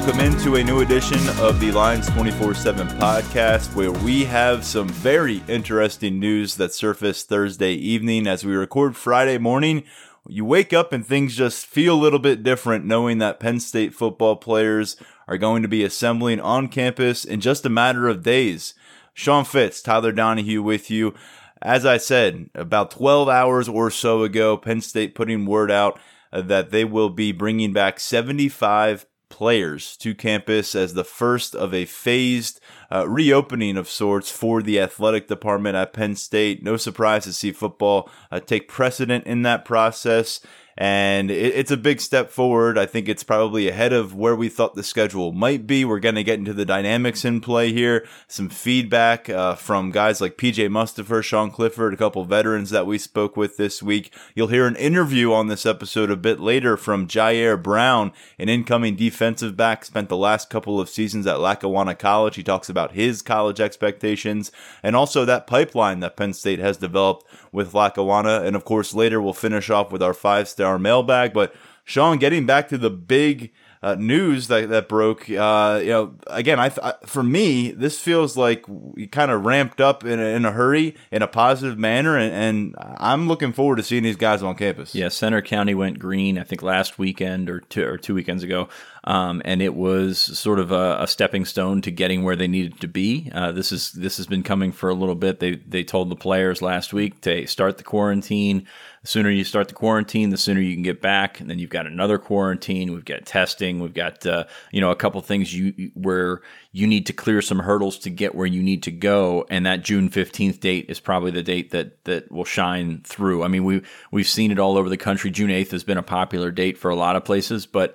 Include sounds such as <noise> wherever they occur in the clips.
Welcome into a new edition of the Lions 24 7 podcast, where we have some very interesting news that surfaced Thursday evening as we record Friday morning. You wake up and things just feel a little bit different knowing that Penn State football players are going to be assembling on campus in just a matter of days. Sean Fitz, Tyler Donohue with you. As I said, about 12 hours or so ago, Penn State putting word out that they will be bringing back 75 players to campus as the first of a phased uh, reopening of sorts for the athletic department at Penn State. No surprise to see football uh, take precedent in that process and it, it's a big step forward. I think it's probably ahead of where we thought the schedule might be. We're going to get into the dynamics in play here, some feedback uh, from guys like PJ Mustipher, Sean Clifford, a couple veterans that we spoke with this week. You'll hear an interview on this episode a bit later from Jair Brown, an incoming defensive back, spent the last couple of seasons at Lackawanna College. He talks about his college expectations and also that pipeline that Penn State has developed with Lackawanna. And of course, later we'll finish off with our five star mailbag. But Sean, getting back to the big uh, news that that broke, uh, you know, again, I, I, for me, this feels like we kind of ramped up in a, in a hurry in a positive manner, and, and, I'm looking forward to seeing these guys on campus. Yeah, Centre County went green, I think last weekend or two or two weekends ago. Um, and it was sort of a, a, stepping stone to getting where they needed to be. Uh, this is this has been coming for a little bit. They they told the players last week to start the quarantine. The sooner you start the quarantine, the sooner you can get back. And then you've got another quarantine. We've got testing. We've got uh, you know a couple things you where you need to clear some hurdles to get where you need to go. And that June fifteenth date is probably the date that that will shine through. I mean we we've seen it all over the country. June eighth has been a popular date for a lot of places, but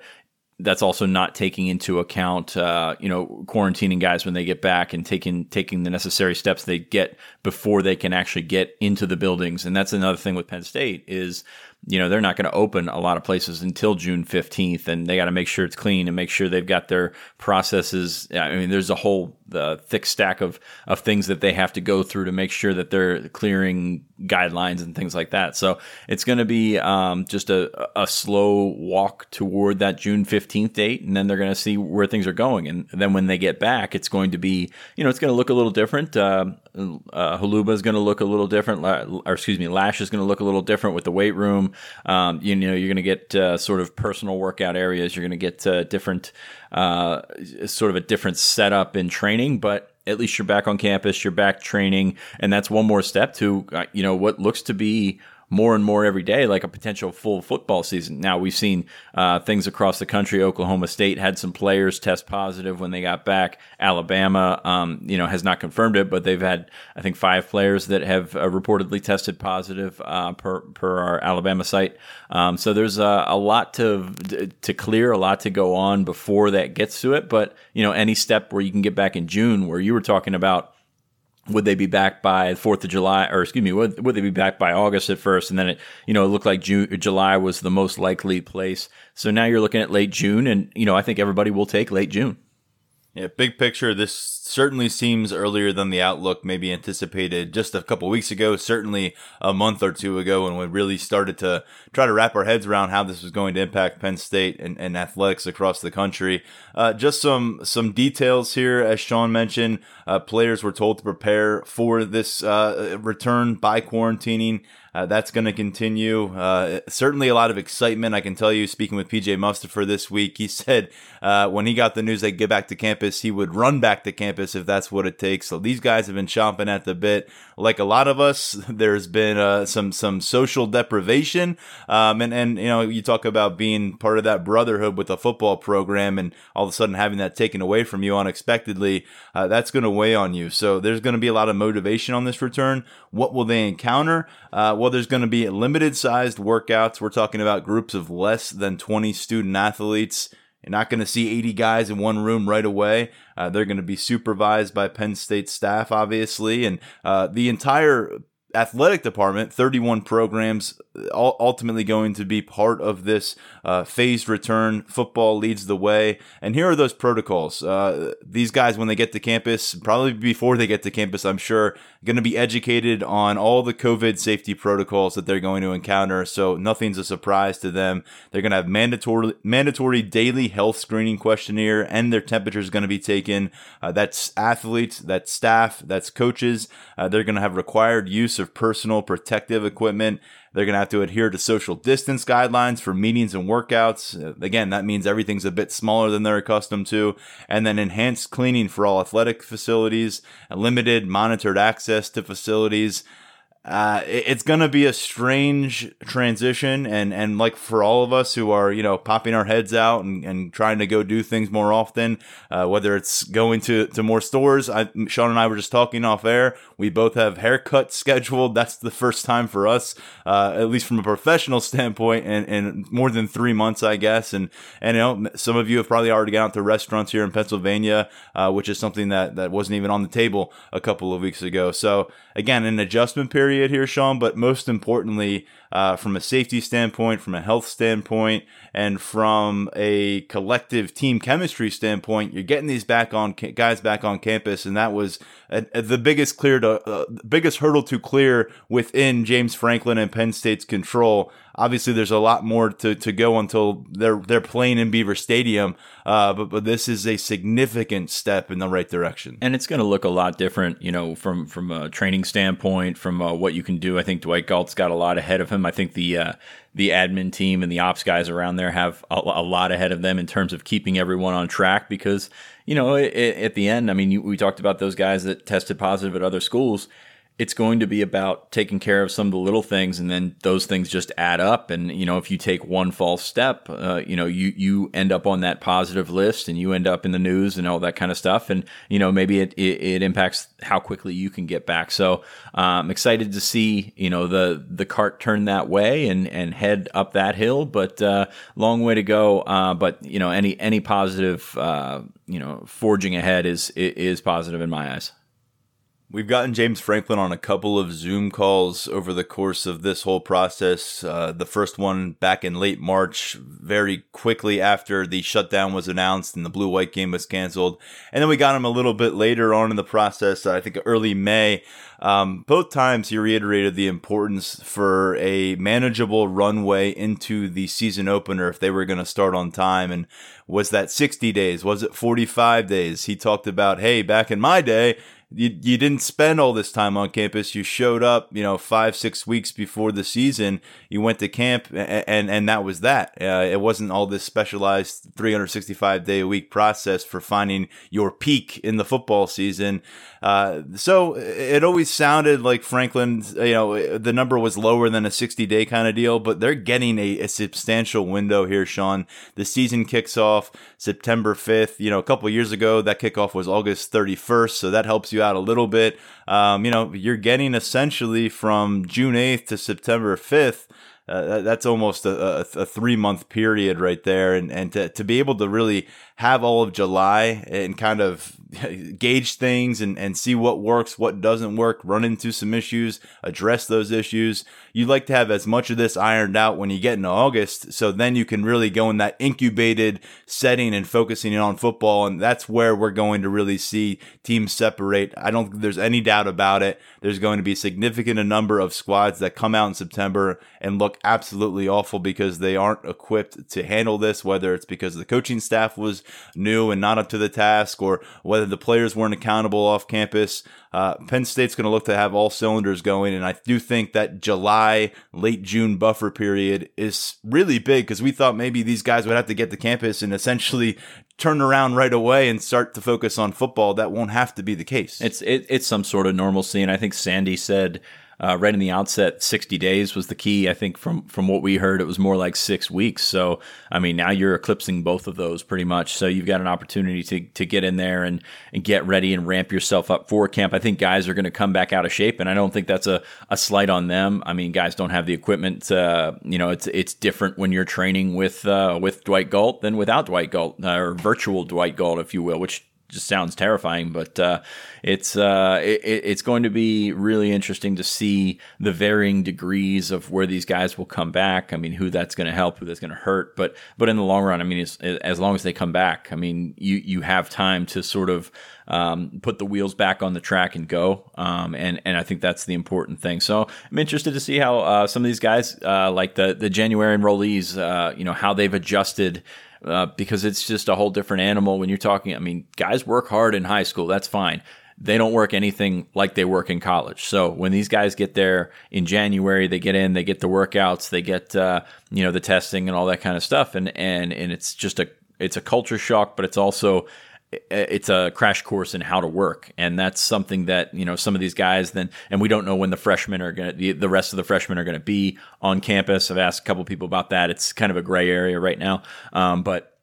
that's also not taking into account, uh, you know, quarantining guys when they get back and taking taking the necessary steps they get before they can actually get into the buildings. And that's another thing with Penn State is you know, they're not going to open a lot of places until June 15th and they got to make sure it's clean and make sure they've got their processes. I mean, there's a whole the thick stack of, of things that they have to go through to make sure that they're clearing guidelines and things like that. So it's going to be um, just a, a slow walk toward that June 15th date. And then they're going to see where things are going. And then when they get back, it's going to be, you know, it's going to look a little different. Uh, uh, Holuba is going to look a little different, or excuse me, Lasch is going to look a little different with the weight room. Um, you, know, you're going to get uh, sort of personal workout areas. You're going to get uh, different, uh, sort of a different setup in training, but at least you're back on campus, you're back training, and that's one more step to, uh, you know, what looks to be more and more every day, like a potential full football season. Now we've seen uh, things across the country. Oklahoma State had some players test positive when they got back. Alabama, um, you know, has not confirmed it, but they've had I think five players that have uh, reportedly tested positive uh, per per our Alabama site. Um, so there's a, a lot to to clear, a lot to go on before that gets to it. But you know, any step where you can get back in June, where you were talking about would they be back by Fourth of July, or excuse me, would, would they be back by August at first? And then it, you know, it looked like June, July was the most likely place. So now you're looking at late June, and you know, I think everybody will take late June. Yeah, big picture, this certainly seems earlier than the outlook maybe anticipated just a couple weeks ago, certainly a month or two ago, when we really started to try to wrap our heads around how this was going to impact Penn State and, and athletics across the country. Uh, just some some details here, as Sean mentioned, uh, players were told to prepare for this uh, return by quarantining. Uh, that's going to continue. Uh, certainly a lot of excitement. I can tell you, speaking with PJ Mustipher this week, he <laughs> said uh, when he got the news they get back to campus, he would run back to campus if that's what it takes. So these guys have been chomping at the bit. Like a lot of us, there's been uh, some some social deprivation, um, and and you know you talk about being part of that brotherhood with a football program, and all of a sudden having that taken away from you unexpectedly. Uh, that's going to weigh on you. So there's going to be a lot of motivation on this return. What will they encounter? Uh, well, there's going to be limited sized workouts. We're talking about groups of less than 20 student athletes You're not going to see 80 guys in one room right away. Uh, they're going to be supervised by Penn State staff, obviously, and uh, the entire athletic department, 31 programs, ultimately going to be part of this uh, phased return. Football leads the way. And here are those protocols. Uh, these guys, when they get to campus, probably before they get to campus, I'm sure, going to be educated on all the COVID safety protocols that they're going to encounter. So nothing's a surprise to them. They're going to have mandatory, mandatory daily health screening questionnaire and their temperature is going to be taken. Uh, that's athletes, that's staff, that's coaches. Uh, they're going to have required use of personal protective equipment. They're going to have to adhere to social distance guidelines for meetings and workouts. Again, that means everything's a bit smaller than they're accustomed to. And then enhanced cleaning for all athletic facilities, limited monitored access to facilities. Uh, it's going to be a strange transition. And, and like for all of us who are, you know, popping our heads out and, and trying to go do things more often, uh, whether it's going to, to more stores. I, Sean and I were just talking off air. We both have haircuts scheduled. That's the first time for us, uh, at least from a professional standpoint in, in more than three months, I guess. And, and, you know, some of you have probably already gone out to restaurants here in Pennsylvania, uh, which is something that, that wasn't even on the table a couple of weeks ago. So again, an adjustment period period here, Sean, but most importantly, uh, from a safety standpoint, from a health standpoint, and from a collective team chemistry standpoint, you're getting these back on guys back on campus, and that was a, a, the biggest clear to uh, biggest hurdle to clear within James Franklin and Penn State's control. Obviously, there's a lot more to, to go until they're they're playing in Beaver Stadium, uh, but but this is a significant step in the right direction. And it's going to look a lot different, you know, from from a training standpoint, from uh, what you can do. I think Dwight Galt's got a lot ahead of him. I think the uh, the admin team and the ops guys around there have a, a, lot ahead of them in terms of keeping everyone on track because you know it, it, at the end, I mean, you, we talked about those guys that tested positive at other schools it's going to be about taking care of some of the little things and then those things just add up. And you know if you take one false step uh, you know you you end up on that positive list and you end up in the news and all that kind of stuff. And you know maybe it it, it impacts how quickly you can get back. So i'm um, excited to see you know the the cart turn that way and and head up that hill. But uh, long way to go. Uh, but you know any any positive uh, you know forging ahead is is positive in my eyes We've gotten James Franklin on a couple of Zoom calls over the course of this whole process. Uh, the first one back in late March, very quickly after the shutdown was announced and the blue white game was canceled. And then we got him a little bit later on in the process, I think early May. Um, both times he reiterated the importance for a manageable runway into the season opener if they were going to start on time. And was that 60 days? Was it 45 days? He talked about, hey, back in my day, you, you didn't spend all this time on campus. You showed up, you know, five, six weeks before the season. You went to camp and, and, and that was that. Uh, it wasn't all this specialized 365 day a week process for finding your peak in the football season. Uh, so it always sounded like Franklin, you know, the number was lower than a 60 day kind of deal, but they're getting a, a substantial window here, Sean. The season kicks off September 5th. You know, a couple years ago, that kickoff was August 31st. So that helps you out a little bit. Um, you know, you're getting essentially from June 8th to September 5th uh, that's almost a, a, a, three month period right there. And, and to, to be able to really have all of July and kind of <laughs> gauge things and, and see what works, what doesn't work, run into some issues, address those issues. You'd like to have as much of this ironed out when you get into August. So then you can really go in that incubated setting and focusing on football. And that's where we're going to really see teams separate. I don't think there's any doubt about it. There's going to be significant a number of squads that come out in September and look absolutely awful because they aren't equipped to handle this, whether it's because the coaching staff was new and not up to the task or whether the players weren't accountable off campus. Uh, Penn State's going to look to have all cylinders going. And I do think that July, late June buffer period is really big because we thought maybe these guys would have to get to campus and essentially turn around right away and start to focus on football. That won't have to be the case. It's it, it's some sort of normalcy, and I think Sandy said uh, right in the outset, 60 days was the key. I think from from what we heard, it was more like six weeks. So I mean, now you're eclipsing both of those pretty much. So you've got an opportunity to to get in there and and get ready and ramp yourself up for camp. I think guys are going to come back out of shape, and I don't think that's a, a slight on them. I mean, guys don't have the equipment. Uh, you know, it's it's different when you're training with uh, with Dwight Galt than without Dwight Galt uh, or virtual Dwight Galt, if you will, which just sounds terrifying, but uh, it's uh, it, it's going to be really interesting to see the varying degrees of where these guys will come back. I mean, who that's going to help, who that's going to hurt, but but in the long run, I mean, as long as they come back, I mean, you you have time to sort of um, put the wheels back on the track and go, um, and and I think that's the important thing. So I'm interested to see how uh, some of these guys, uh, like the the January enrollees, uh, you know, how they've adjusted uh, because it's just a whole different animal when you're talking. I mean, guys work hard in high school, that's fine. They don't work anything like they work in college. So when these guys get there in January, they get in, they get the workouts, they get uh, you know the testing and all that kind of stuff, and and and it's just a it's a culture shock, but it's also it's a crash course in how to work. And that's something that you know some of these guys then and we don't know when the freshmen are going to the, rest of the freshmen are going to be on campus. I've asked a couple people about that. It's kind of a gray area right now. Um, but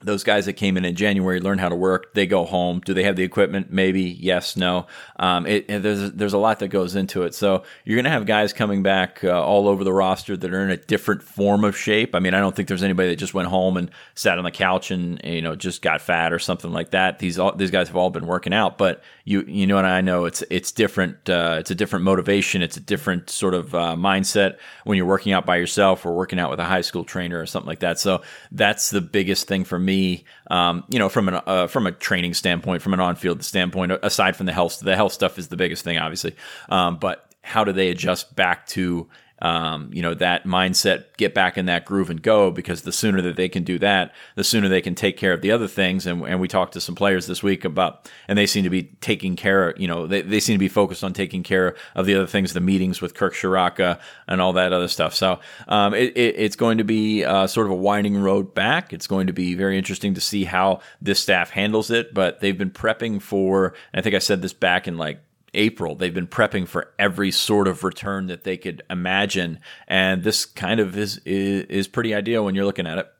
those guys that came in in January learn how to work. They go home. Do they have the equipment? Maybe yes, no. Um, it, there's there's a lot that goes into it. So you're going to have guys coming back uh, all over the roster that are in a different form of shape. I mean, I don't think there's anybody that just went home and sat on the couch and you know just got fat or something like that. These all, these guys have all been working out, but you you know, and I know it's it's different. Uh, it's a different motivation. It's a different sort of uh, mindset when you're working out by yourself or working out with a high school trainer or something like that. So that's the biggest thing for me me, um, you know, from an uh, from a training standpoint, from an on field standpoint, aside from the health, the health stuff is the biggest thing, obviously. Um, but how do they adjust back to um, you know, that mindset, get back in that groove and go because the sooner that they can do that, the sooner they can take care of the other things. And, and we talked to some players this week about, and they seem to be taking care, you know, they, they seem to be focused on taking care of the other things, the meetings with Kirk Ciarrocca and all that other stuff. So um, it, it, it's going to be uh, sort of a winding road back. It's going to be very interesting to see how this staff handles it, but they've been prepping for, I think I said this back in like April. They've been prepping for every sort of return that they could imagine, and this kind of is is, is pretty ideal when you're looking at it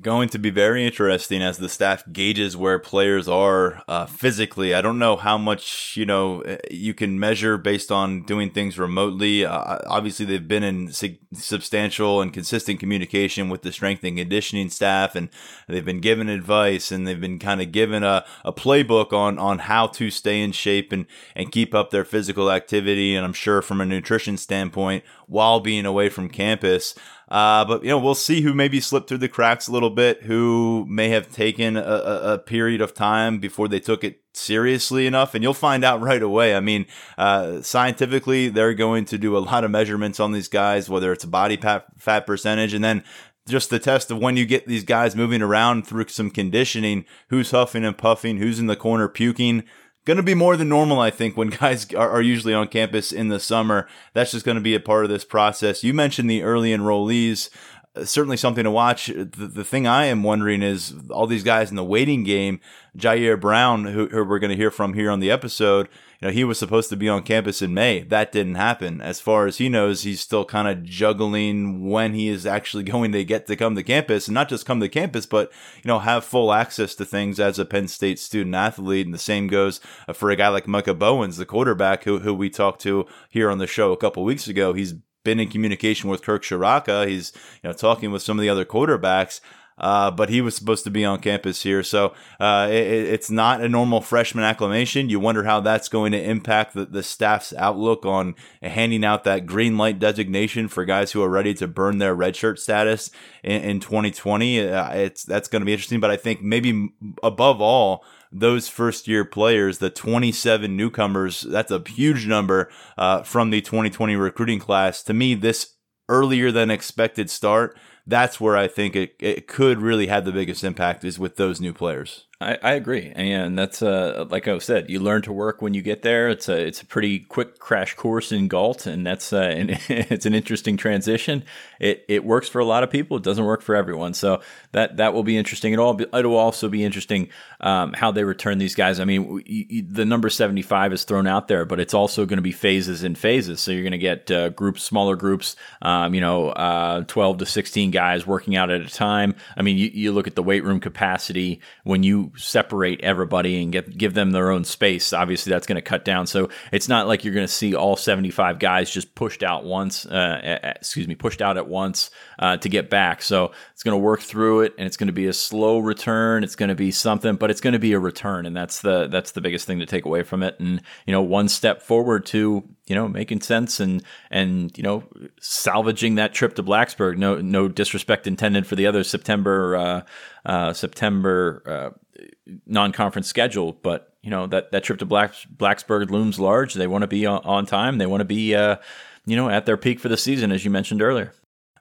going to be very interesting as the staff gauges where players are uh, physically. I don't know how much you know eh, you can measure based on doing things remotely. Uh, obviously, they've been in sig- substantial and consistent communication with the strength and conditioning staff, and they've been given advice and they've been kind of given a, a playbook on on how to stay in shape and and keep up their physical activity. And I'm sure from a nutrition standpoint, while being away from campus. Uh, but you know, we'll see who maybe slipped through the cracks a little bit, who may have taken a, a, period of time before they took it seriously enough, and you'll find out <laughs> right away. I mean, uh, scientifically, they're going to do a lot of measurements on these guys, whether it's a body fat percentage, and then just the test of when you get these guys moving around through some conditioning, who's huffing and puffing, who's in the corner puking going to be more than normal, I think, when <laughs> guys are, are, usually on campus in the summer. That's just going to be a part of this process. You mentioned the early enrollees. Certainly something to watch. The, the, thing I am wondering is all these guys in the waiting game, Jair Brown, who, who we're going to hear from here on the episode, you know, he was supposed to be on campus in May. That didn't happen. As far as he knows, he's still kind of juggling when he is actually <laughs> going to get to come to campus and not just come to campus, but, you know, have full access to things as a Penn State student athlete. And the same goes for a guy like Micah Bowens, the quarterback who, who we talked to here on the show a couple weeks ago. He's been in communication with Kirk Ciarrocca. He's, you know, talking with some of the other quarterbacks. Uh, but he was supposed to be on campus here. So uh, it, it's not a normal freshman acclamation. You wonder how that's going to impact the, the staff's outlook on handing out that green light designation for guys who are ready to burn their redshirt status in, in 2020. Uh, it's that's going to be interesting. But I think maybe above all, those first year players, the 27 newcomers, that's a huge number uh, from the 2020 recruiting class. To me, this earlier than expected start that's where I think it, it could really have the biggest impact is with those new players. I, I agree, and that's uh, like I said, you learn to work when you get there. It's a it's a pretty quick crash course in Galt, and that's uh, and <laughs> it's an interesting transition. It it works for a lot of people. It doesn't work for everyone. So that that will be interesting. It'll it'll also be interesting um, how they return these guys. I mean, you, you, the number seventy five is thrown out there, but it's also going to be phases in phases. So you're going to get uh, groups, smaller groups, um, you know, uh, twelve to sixteen guys working out at a time. I mean, you, you look at the weight room capacity when you separate everybody and get give them their own space, obviously that's going to cut down. So it's not like you're going to see all 75 guys just pushed out once, uh, excuse me, pushed out at once uh, to get back. So it's going to work through it, and it's going to be a slow return. It's going to be something, but it's going to be a return, and that's the that's the biggest thing to take away from it. And you know, one step forward to you know making sense and and you know salvaging that trip to Blacksburg. No no disrespect intended for the other September uh, uh, September uh, non-conference schedule, but you know that that trip to Black, Blacksburg looms large. They want to be on, on time. They want to be uh, you know at their peak for the season, as you mentioned earlier.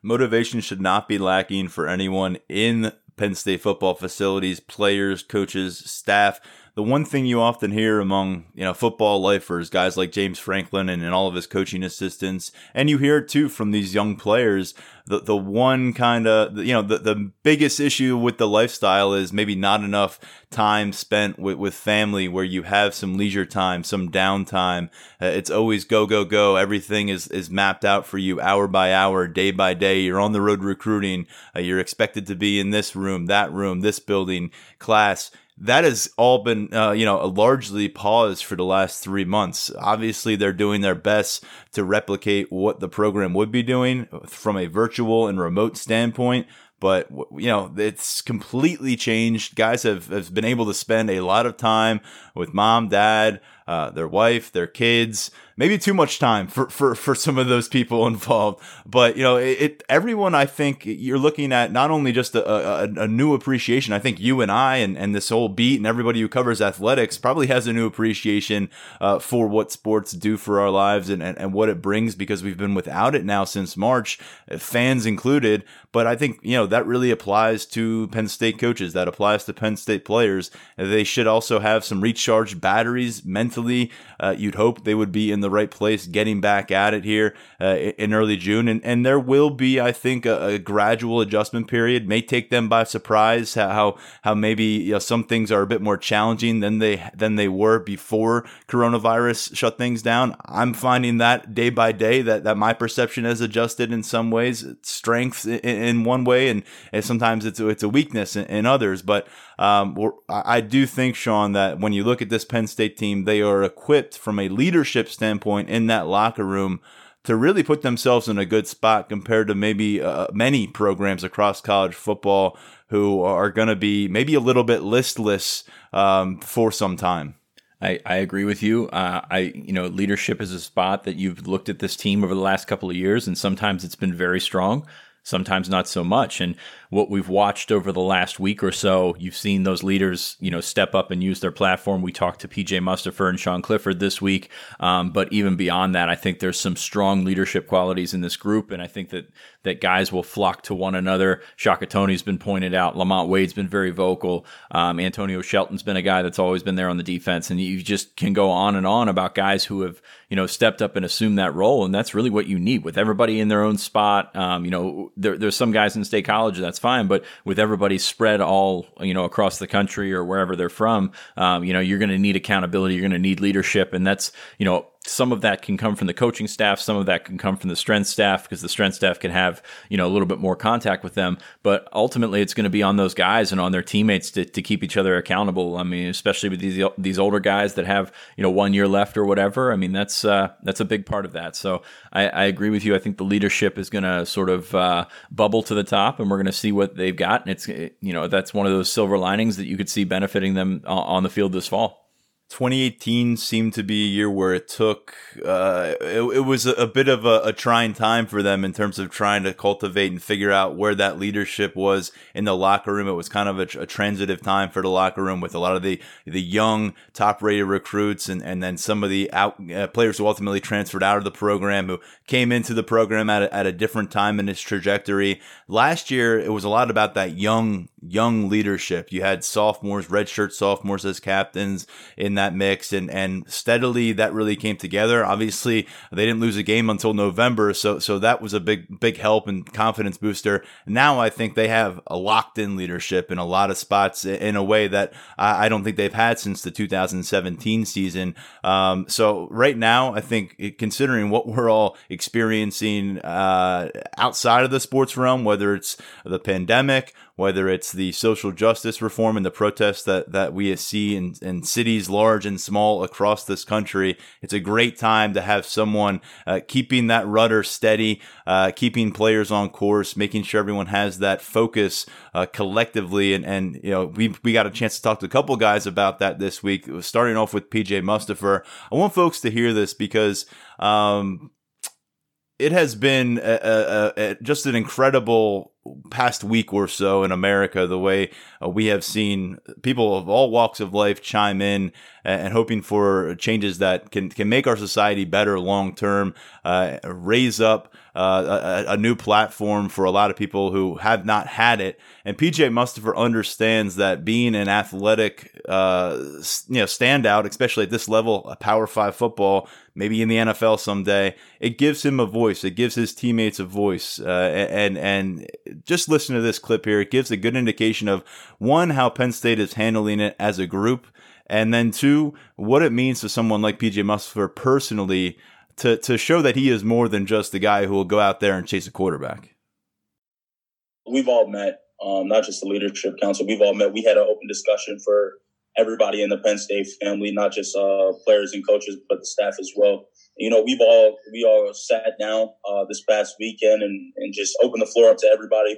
Motivation should not be lacking for anyone in Penn State football facilities, players, coaches, staff the one thing you often hear among you know football lifers, guys like James Franklin and, and all of his coaching assistants, and you hear it too from these young players. The the one kind of you know the the biggest issue with the lifestyle is maybe not enough time spent with, with family where you have some leisure time, some downtime. Uh, it's always go go go. Everything is is mapped out for you hour by hour, day by day. You're on the road recruiting. Uh, you're expected to be in this room, that room, this building, class that has all been, uh, you know, largely paused for the last three months. Obviously, they're doing their best to replicate what the program would be doing from a virtual and remote standpoint. But, you know, it's completely changed. Guys have, have been able to spend a lot of time with mom, dad, uh, their wife, their kids, maybe too much time for, for, for some of those people <laughs> involved. But, you know, it, it everyone, I think you're looking at not only just a, a, a, new appreciation. I think you and I and, and this whole beat and everybody who covers athletics probably has a new appreciation uh, for what sports do for our lives and, and, and what it brings because we've been without it now since March, fans included. But I think, you know, that really applies to Penn State coaches. That applies to Penn State players. They should also have some recharged batteries mentally mentally uh, you'd hope they would be in the right place, getting back at it here uh, in early June. And, and there will be, I think, a, a, gradual adjustment period. May take them by surprise how how maybe you know, some things are a bit more challenging than they than they were before coronavirus shut things down. I'm finding that day by day that that my perception has adjusted in some ways, strengths in, in one way, and, and sometimes it's it's a weakness in, in others. But um, I do think, Sean, that when you look at this Penn State team, they are equipped from a leadership standpoint in that locker room to really put themselves in a good spot compared to maybe uh, many programs across college football who are going to be maybe a little bit listless um, for some time. I, I agree with you. Uh, I you know leadership is a spot that you've looked at this team over the last couple of years, and sometimes it's been very strong, sometimes not so much. And what we've watched over the last week or so, you've seen those leaders, you know, step up and use their platform. We talked to PJ Mustipher and Sean Clifford this week, um, but even beyond that, I think there's some strong leadership qualities in this group, and I think that that guys will flock to one another. Shaka Toney's been pointed out. Lamont Wade's been very vocal. Um, Antonio Shelton's been a guy that's always been there on the defense, and you just can go on and on about guys who have you know stepped up and assumed that role, and that's really what you need with everybody in their own spot. Um, you know, there, there's some guys in state college that's fine. But with everybody spread all you know across the country or wherever they're from, um, you know you're going to need accountability. You're going to need leadership, and that's you know some of that can come from the coaching staff some of that can come from the strength staff because the strength staff can have you know a little bit more contact with them. But ultimately it's going to be on those guys and on their teammates to, to keep each other accountable. I mean especially with these these older guys that have you know one year left or whatever i mean that's uh, that's a big part of that. So I, I agree with you. I think the leadership is going to sort of uh, bubble to the top and we're going to see what they've got. And it's you know that's one of those silver linings that you could see benefiting them on the field this fall 2018 seemed to be a year where it took uh, it, it, was a, a, bit of a, a, trying time for them in terms of trying to cultivate and figure out where that leadership was in the locker room. It was kind of a, a transitive time for the locker room with a lot of the the young top rated recruits and, and then some of the out uh, players who ultimately transferred out of the program who came into the program at a, at a different time in its trajectory. Last year it was a lot about that young young leadership. You had sophomores, redshirt sophomores as captains in that that mix and and steadily that really came together. Obviously, they didn't lose a game until November, so so that was a big big help and confidence booster. Now I think they have a locked in leadership in a lot of spots in a way that I, I don't think they've had since the 2017 season. Um, so right now, I think considering what we're all experiencing uh, outside of the sports realm, whether it's the pandemic whether it's the social justice reform and the protests that, that we see in, in cities large and small across this country. It's a great time to have someone uh, keeping that rudder steady, uh, keeping players on course, making sure everyone has that focus uh, collectively. And, and, you know, we, we got a chance to talk to a couple guys about that this week, starting off with PJ Mustipher. I want folks to hear this because, um, it has been a, a, a, just an incredible past week or so in America. The way uh, we have seen people of all walks of life chime in and, hoping for changes that can can make our society better long term, uh, raise up uh, a, a, new platform for a lot of people who have not had it. And PJ Mustipher understands that being an athletic, uh, you know, standout, especially at this level, a Power Five football, maybe in the NFL someday, it gives him a voice. It gives his teammates a voice. Uh, and and just listen to this clip here. It gives a good indication of one how Penn State is handling it as a group. And then two, what it means to someone like PJ Mustipher personally to to show that he is more than just the guy who will go out there and chase a quarterback. We've all met, um, not just the leadership council. We've all met. We had an open discussion for everybody in the Penn State family, not just uh, players and coaches, but the staff as well. You know, we've all we all sat down uh, this past weekend and, and just opened the floor up to everybody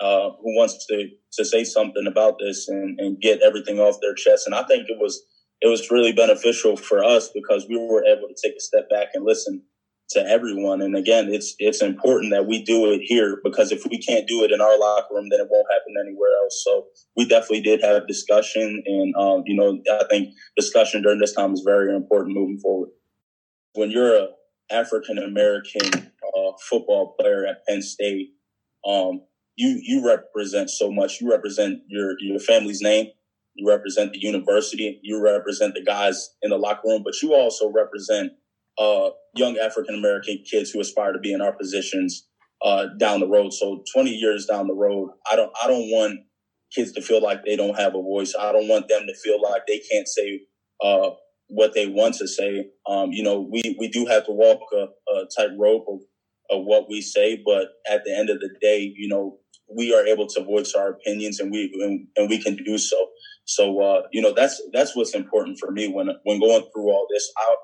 uh, who wants to to say something about this and, and get everything off their chest. And I think it was it was really beneficial for us because we were able to take a step back and listen to everyone. And again, it's it's important that we do it here because if we can't do it in our locker room, then it won't happen anywhere else. So we definitely did have discussion, and um, you know, I think discussion during this time is very important moving forward. When you're a African American uh, football player at Penn State, um, you you represent so much. You represent your your family's name you represent the university, you represent the guys in the locker room, but you also represent uh, young African American kids who aspire to be in our positions uh, down the road. So 20 years down the road, I don't I don't want kids to feel like they don't have a voice. I don't want them to feel like they can't say uh, what they want to say. Um, you know, we we do have to walk a, a tightrope of, of what we say, but at the end of the day, you know, we are able to voice our opinions and we and, and we can do so. So uh, you know that's that's what's important for me when when going through all this. I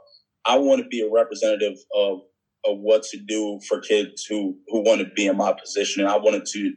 I want to be a representative of of what to do for kids who who want to be in my position, and I wanted to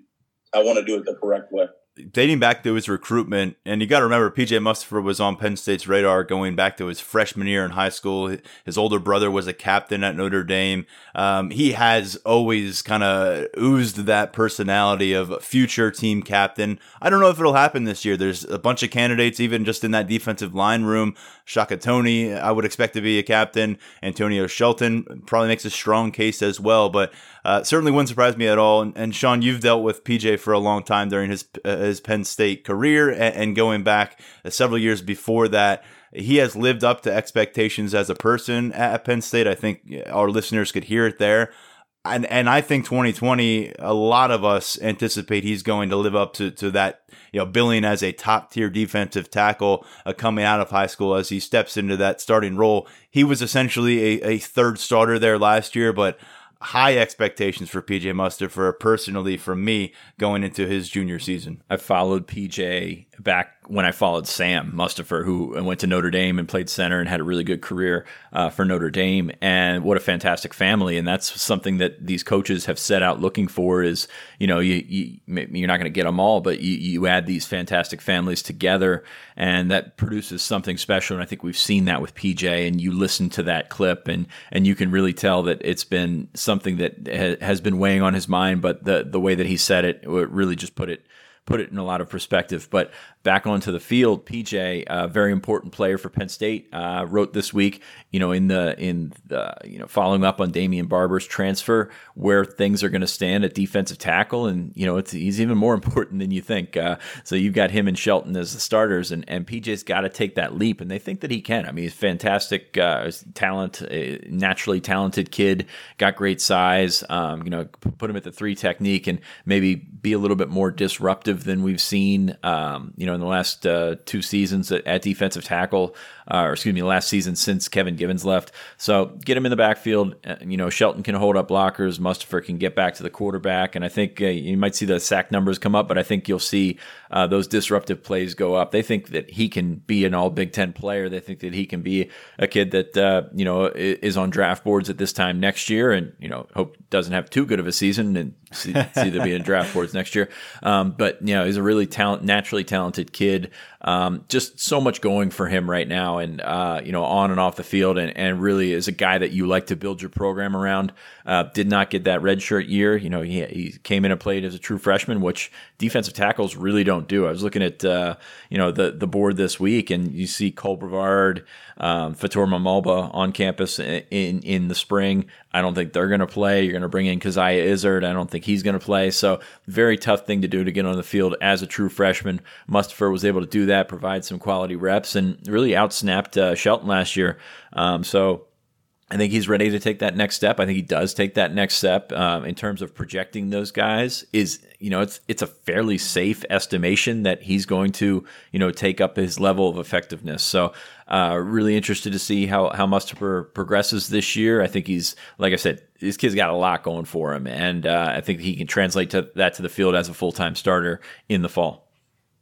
I want to do it the correct way dating back to his recruitment, and you got to remember, PJ Mustipher was on Penn State's radar going back to his freshman year in high school. His older brother was a captain at Notre Dame. Um, he has always kind of oozed that personality of a future team captain. I don't know if it'll happen this year. There's a bunch of candidates, even just in that defensive line room. Shaka Toney, I would expect to be a captain. Antonio Shelton probably makes a strong case as well, but uh, certainly wouldn't surprise me at all. And, and, Sean, you've dealt with PJ for a long time during his uh, his Penn State career and, and going back uh, several years before that. He has lived up to expectations as a person at Penn State. I think our listeners could hear it there and and I think 2020, a lot of us anticipate he's going to live up to to that, you know, billing as a top tier defensive tackle uh, coming out of high school as he steps into that starting role. He was essentially a, a third starter there last year, but high expectations for PJ Mustipher personally from me going into his junior season. I followed PJ back when I followed Sam Mustipher, who went to Notre Dame and played center and had a really good career uh, for Notre Dame, and what a fantastic family. And that's something that these coaches have set out looking for. Is you know you, you you're not going to get them all, but you, you add these fantastic families together, and that produces something special. And I think we've seen that with PJ. And you listen to that clip, and and you can really tell that it's been something that ha- has been weighing on his mind. But the the way that he said it, it really just put it put it in a lot of perspective. But back onto the field, PJ, a very important player for Penn State, uh, wrote this week, you know, in the in the you know following up on Damion Barber's transfer, where things are going to stand at defensive tackle, and you know, it's he's even more <laughs> important than you think. Uh, so you've got him and Shelton as the starters, and and PJ's got to take that leap, and they think that he can. I mean, he's fantastic uh, talent, naturally talented kid, got great size. Um, you know, put him at the three technique, and maybe be a little bit more disruptive than we've seen. Um, you know know, in the last uh, two seasons at, at defensive tackle, uh, or excuse me, last season since Kevin Givens left. So get him in the backfield. Uh, you know, Shelton can hold up blockers. Mustipher can get back to the quarterback, and I think uh, you might see the sack numbers come up, but I think you'll see uh, those disruptive plays go up. They think that he can be an All Big Ten player. They think that he can be a kid that uh, you know is on draft boards at this time next year, and you know hope doesn't have too good of a season and see, <laughs> see be in draft boards next year. Um, but you know, he's a really talent, naturally talented kid. Um, just so much going for him right now, and uh, you know, on and off the field, and, and really is a guy that you like to build your program around. Uh, did not get that redshirt year. You know, he, he came in and played as a true freshman, which defensive tackles really don't do. I was looking at uh, you know the the board this week, and you see Cole Brevard, um, Fatorma Mulbah on campus in in the spring. I don't think they're going to play. You're going to bring in Coziah Izzard. I don't think he's going to play. So very tough thing to do to get on the field as a true freshman. Mustipher was able to do that, provide some quality reps, and really outsnapped uh, Shelton last year. Um, so I think he's ready to take that next step. I think he does take that next step um, in terms of projecting those guys. Is you know it's it's a fairly safe estimation that he's going to you know take up his level of effectiveness. So uh, really interested to see how how Mustipher progresses this year. I think he's like I said, this kid's got a lot going for him, and uh, I think he can translate to that to the field as a full time starter in the fall.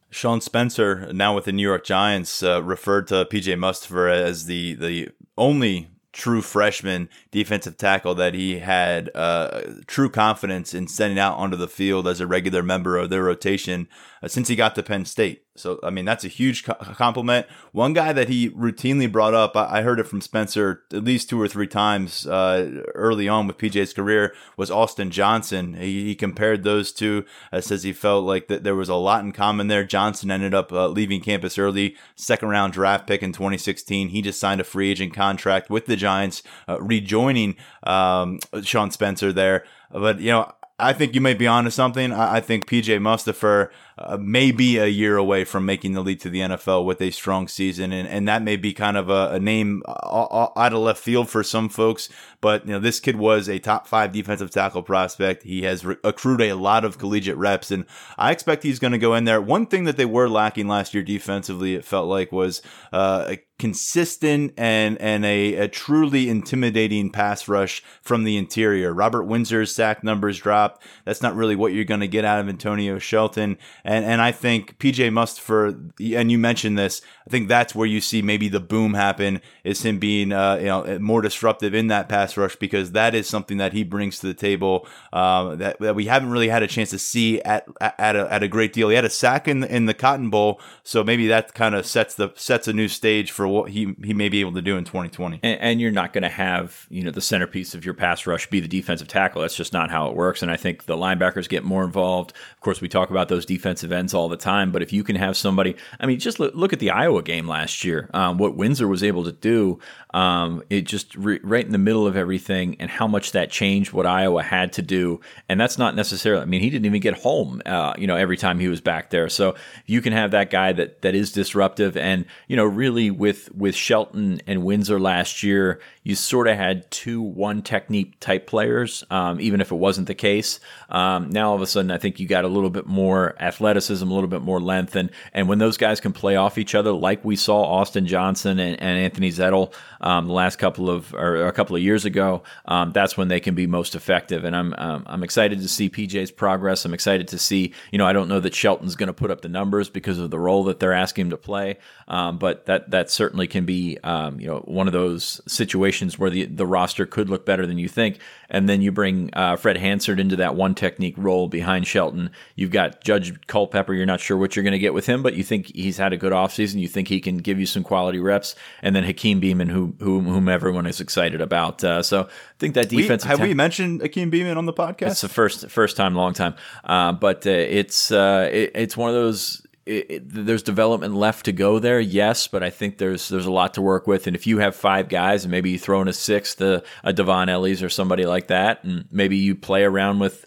Sean Spencer, now with the New York Giants, uh, referred to PJ Mustipher as the the only true freshman defensive tackle that he had uh, true confidence in sending out onto the field as a regular member of their rotation uh, since he got to Penn State. So, I mean, that's a huge co- compliment. One guy that he routinely brought up, I, I, heard it from Spencer at least two or three times uh, early on with PJ's career, was Austin Johnson. He, he compared those two, uh, says he felt like that there was a lot in common there. Johnson ended up uh, leaving campus early, second round draft pick in 2016. He just signed a free agent contract with the Giants, uh, rejoining um, Sean Spencer there. But, you know, I think you may be onto something. I, think PJ Mustipher uh, may be a year away from making the leap to the NFL with a strong season, and, and that may be kind of a, a name out of left field for some folks. But you know, this kid was a top five defensive tackle prospect. He has re- accrued a lot of collegiate reps, and I expect he's going to go in there. One thing that they were lacking last year defensively, it felt like, was uh, a consistent and and a, a, truly intimidating pass rush from the interior. Robert Windsor's sack numbers dropped. That's not really what you're going to get out of Antonio Shelton. And and I think PJ Mustipher and you mentioned this, I think that's where you see maybe the boom happen is him being uh, you know more disruptive in that pass rush because that is something that he brings to the table uh, that, that we haven't really had a chance to see at at a, at a great deal. He had a sack in in the Cotton Bowl, so maybe that kind of sets the sets a new stage for what he he may be able to do in 2020. And, and you're not going to have you know the centerpiece of your pass rush be the defensive tackle. That's just not how it works. And I think the linebackers get more involved. Of course, we talk about those defensive ends all the time. But if you can have somebody, I mean, just look, look at the Iowa game last year. Um, what Windsor was able to do, um, it just re- right in the middle of everything, and how much that changed what Iowa had to do. And that's not necessarily. I mean, he didn't even get home. Uh, you know, every time he was back there. So you can have that guy that that is disruptive, and you know, really with with with Shelton and Windsor last year, you sort of had two one technique type players, um, even if it wasn't the case. Um, now all of a sudden, I think you got a little bit more athleticism, a little bit more length, and and when those guys can play off each other, like we saw Austin Johnson and, and Anthony Zettel um, the last couple of or a couple of years ago, um, that's when they can be most effective. And I'm um, I'm excited to see PJ's progress. I'm excited to see. You know, I don't know that Shelton's going to put up the numbers because of the role that they're asking him to play, um, but that that certainly can be um, you know one of those situations where the the roster could look better than you think. And then you bring uh, Fred Hansard into that one technique role behind Shelton. You've got Judge Culpepper. You're not sure what you're going to get with him, but you think he's had a good offseason. You think he can give you some quality reps. And then Hakeem Beamon, who, who whom everyone is excited about. Uh, so I think that defense. have we mentioned Hakeem Beamon on the podcast? It's the first first time, long time. Uh, but uh, it's uh, it, it's one of those it, it, there's development left to go there, yes, but I think there's there's a lot to work with. And if you have five guys, and maybe you throw in a sixth, a, a D'Von Ellies or somebody like that, and maybe you play around with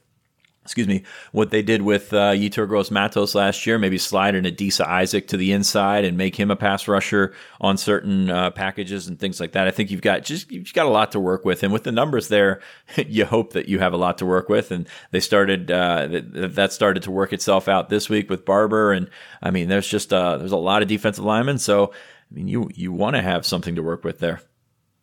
excuse me, what they did with uh, Yetur Gross Matos last year, maybe slide an Adisa Isaac to the inside and make him a pass rusher on certain uh, packages and things like that. I think you've got just you've got a lot to work with, and with the numbers there, <laughs> you hope that you have a lot to work with. And they started uh, that started to work itself out this week with Barber, and I mean, there's just uh, there's a lot of defensive linemen, so I mean, you you want to have something to work with there.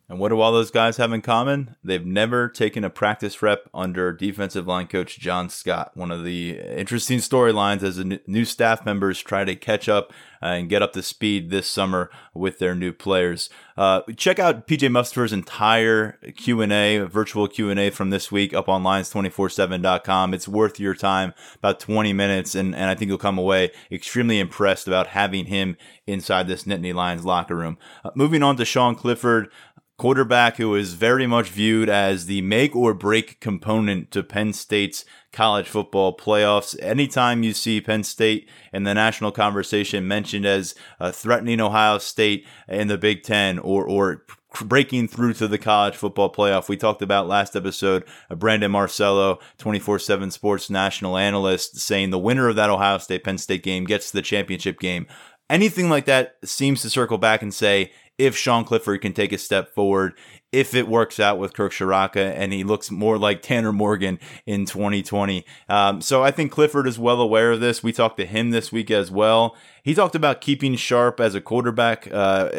And what do all those guys have in common? They've never taken a practice rep under defensive line coach John Scott. One of the interesting storylines as the new staff members try to catch up uh, and get up to speed this summer with their new players. Uh, check out PJ Mustipher's entire Q&A, virtual Q&A from this week up on lions247.com. It's worth your time, about 20 minutes, and, and I think you'll come away extremely impressed about having him inside this Nittany Lions locker room. Uh, moving on to Sean Clifford, quarterback who is very much viewed as the make or break component to Penn State's college football playoffs. Anytime you see Penn State in the national conversation mentioned as uh, threatening Ohio State in the Big Ten or, or breaking through to the college football playoff. We talked about last episode, uh, Brandon Marcello, 24 7 sports national analyst, saying the winner of that Ohio State Penn State game gets the championship game. Anything like that seems to circle back and say if Sean Clifford can take a step forward, if it works out with Kirk Ciarrocca and he looks more like Tanner Morgan in 2020. Um, so I think Clifford is well aware of this. We talked to him this week as well. He talked about keeping sharp as a quarterback, uh,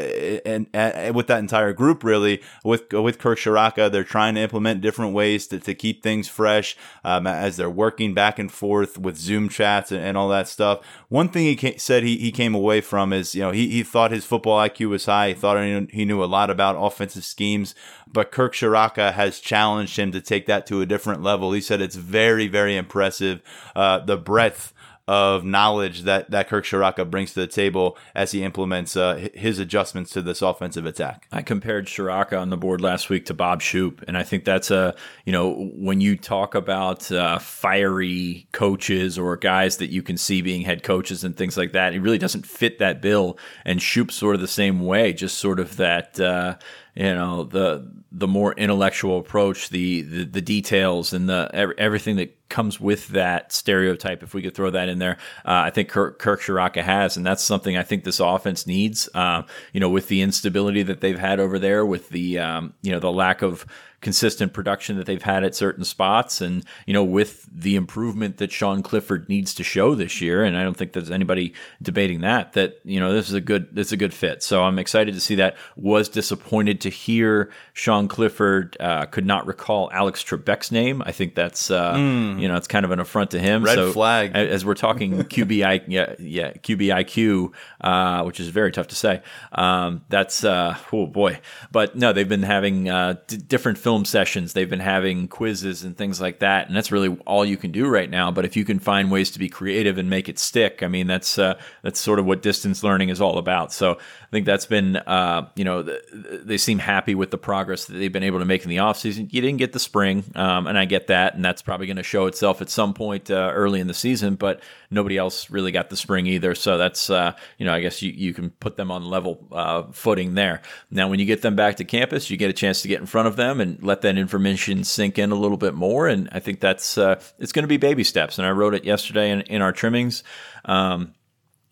and, and, with that entire group, really, with with Kirk Ciarrocca, they're trying to implement different ways to, to keep things fresh um, as they're working back and forth with Zoom chats and, and all that stuff. One thing he came, said he, he came away from is, you know, he, he thought his football IQ was high. He thought he knew, he knew a lot about offensive schemes but Kirk Ciarrocca has challenged him to take that to a different level. He said it's very, very impressive. Uh, the breadth of knowledge that, that Kirk Ciarrocca brings to the table as he implements uh, his adjustments to this offensive attack. I compared Ciarrocca on the board last week to Bob Shoop, and I think that's a you know when you talk about uh, fiery coaches or guys that you can see being head coaches and things like that, it really doesn't fit that bill. And Shoop's sort of the same way, just sort of that uh, you know the the more intellectual approach, the the, the details and the everything that comes with that stereotype. If we could throw that in there, uh, I think Kirk, Kirk Ciarrocca has, and that's something I think this offense needs. Uh, you know, with the instability that they've had over there, with the um, you know the lack of consistent production that they've had at certain spots. And, you know, with the improvement that Sean Clifford needs to show this year, and I don't think there's anybody debating that, that, you know, this is a good, it's a good fit. So I'm excited to see that. Was disappointed to hear Sean Clifford uh, could not recall Alex Trebek's name. I think that's, mm. You know, it's kind of an affront to him. Red so flag. As we're talking <laughs> QBI, yeah, yeah, QBIQ, uh, which is very tough to say. Um, that's, uh, oh boy. But no, they've been having uh, d- different film sessions. They've been having quizzes and things like that, and that's really all you can do right now. But if you can find ways to be creative and make it stick, I mean, that's uh, that's sort of what distance learning is all about. So I think that's been, uh, you know, they seem happy with the progress that they've been able to make in the offseason. You didn't get the spring, um, and I get that, and that's probably going to show itself at some point uh, early in the season. But nobody else really got the spring either, so that's uh, you know, I guess you you can put them on level uh, footing there. Now, when you get them back to campus, you get a chance to get in front of them and let that information sink in a little bit more. And I think that's uh, it's going to be baby steps. And I wrote it yesterday in, in our trimmings. Um,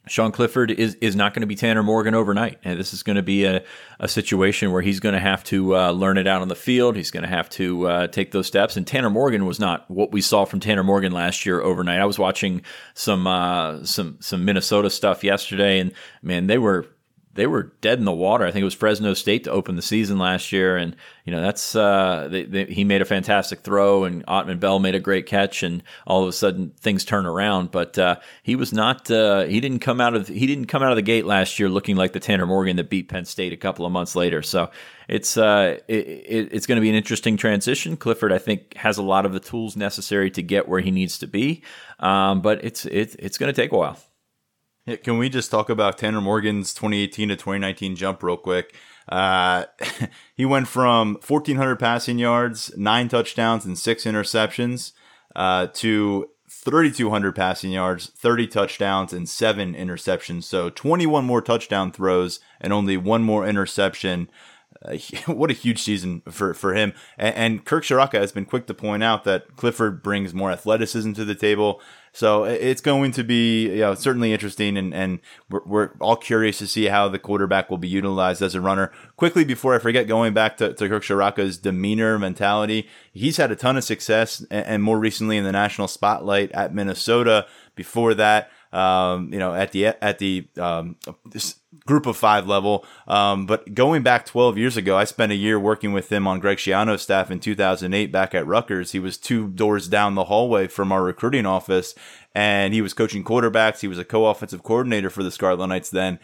Sean Clifford is, is not going to be Tanner Morgan overnight. And this is going to be a, a situation where he's going to have to uh, learn it out on the field. He's going to have to uh, take those steps. And Tanner Morgan was not what we saw from Tanner Morgan last year overnight. I was watching some uh, some some Minnesota stuff yesterday, and man, they were they were dead in the water. I think it was Fresno State to open the season last year, and you know that's uh, they, they, he made a fantastic throw, and Autman Bell made a great catch, and all of a sudden things turn around. But uh, he was not uh, he didn't come out of he didn't come out of the gate last year looking like the Tanner Morgan that beat Penn State a couple of months later. So it's uh, it, it, it's going to be an interesting transition. Clifford, I think, has a lot of the tools necessary to get where he needs to be, um, but it's it, it's going to take a while. Yeah, can we just talk about Tanner Morgan's 2018 to 2019 jump real quick? Uh, <laughs> he went from 1,400 passing yards, nine touchdowns, and six interceptions uh, to 3,200 passing yards, 30 touchdowns, and seven interceptions. So 21 more touchdown throws and only one more interception. <laughs> What a huge season for, for him. And, and Kirk Ciarrocca has been quick to point out that Clifford brings more athleticism to the table. So it's going to be you know, certainly interesting, and, and we're, we're, all curious to see how the quarterback will be utilized as a runner. Quickly, before I forget, going back to, to Kirk Ciarrocca's demeanor, mentality, he's had a ton of success, and, and more recently in the national spotlight at Minnesota. Before that, um, you know, at the at the um, group of five level. Um, but going back 12 years ago, I spent a year working with him on Greg Schiano's staff in 2008 back at Rutgers. He was two doors down the hallway from our recruiting office, and he was coaching quarterbacks. He was a co-offensive coordinator for the Scarlet Knights then.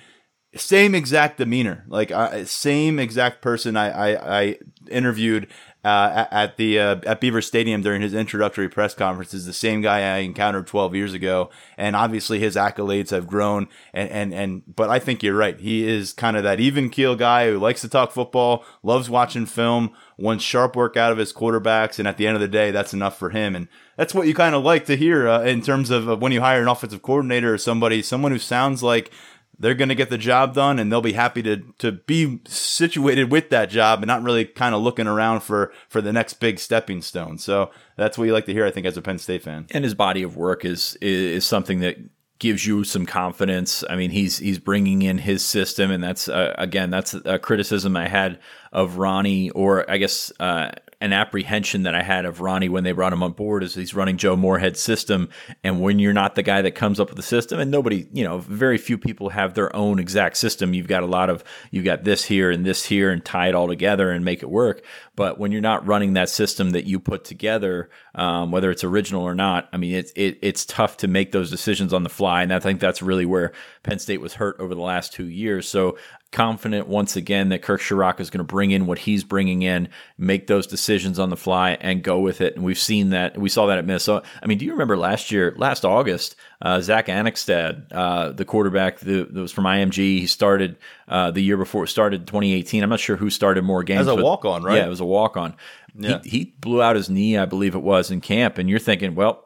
Same exact demeanor, like uh, same exact person I, I, I interviewed uh, at the uh, at Beaver Stadium during his introductory press conference is the same guy I encountered 12 years ago, and obviously his accolades have grown. And and and but I think you're right. He is kind of that even keel guy who likes to talk football, loves watching film, wants sharp work out of his quarterbacks, and at the end of the day, that's enough for him. And that's what you kind of like to hear uh, in terms of when you hire an offensive coordinator or somebody, someone who sounds like they're going to get the job done and they'll be happy to to be situated with that job and not really kind of looking around for for the next big stepping stone. So that's what you like to hear, I think, as a Penn State fan. And his body of work is is something that gives you some confidence. I mean, he's he's bringing in his system, and that's uh, again that's a criticism I had of Ronnie, or I guess uh, an apprehension that I had of Ronnie when they brought him on board is he's running Joe Moorhead's system. And when you're not the guy that comes up with the system, and nobody, you know, very few people have their own exact system. You've got a lot of, you've got this here and this here and tie it all together and make it work. But when you're not running that system that you put together, um, whether it's original or not, I mean, it's it, it's tough to make those decisions on the fly. And I think that's really where Penn State was hurt over the last two years. So confident once again that Kirk Ciarrocca is going to bring in what he's bringing in, make those decisions on the fly, and go with it. And we've seen that. We saw that at Minnesota. I mean, do you remember last year, last August, uh, Zach Annexstad, uh, the quarterback that was from IMG, he started uh, the year before, started 2018. I'm not sure who started more games. As a walk on, right? Yeah, it was a walk on. Yeah. He, he blew out his knee, I believe it was, in camp. And you're thinking, well,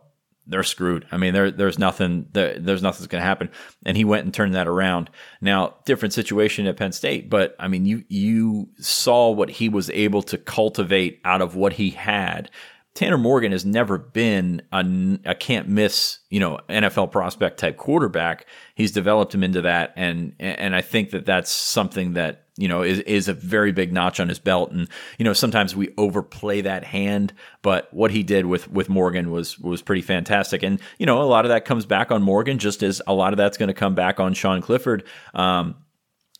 they're screwed. I mean, there, there's nothing, there, there's nothing that's going to happen. And he went and turned that around. Now, different situation at Penn State, but I mean, you, you saw what he was able to cultivate out of what he had. Tanner Morgan has never been a, a can't miss, you know, NFL prospect type quarterback. He's developed him into that, and and I think that that's something that you know is is a very big notch on his belt. And you know, sometimes we overplay that hand, but what he did with with Morgan was was pretty fantastic. And you know, a lot of that comes back on Morgan, just as a lot of that's going to come back on Sean Clifford. Um,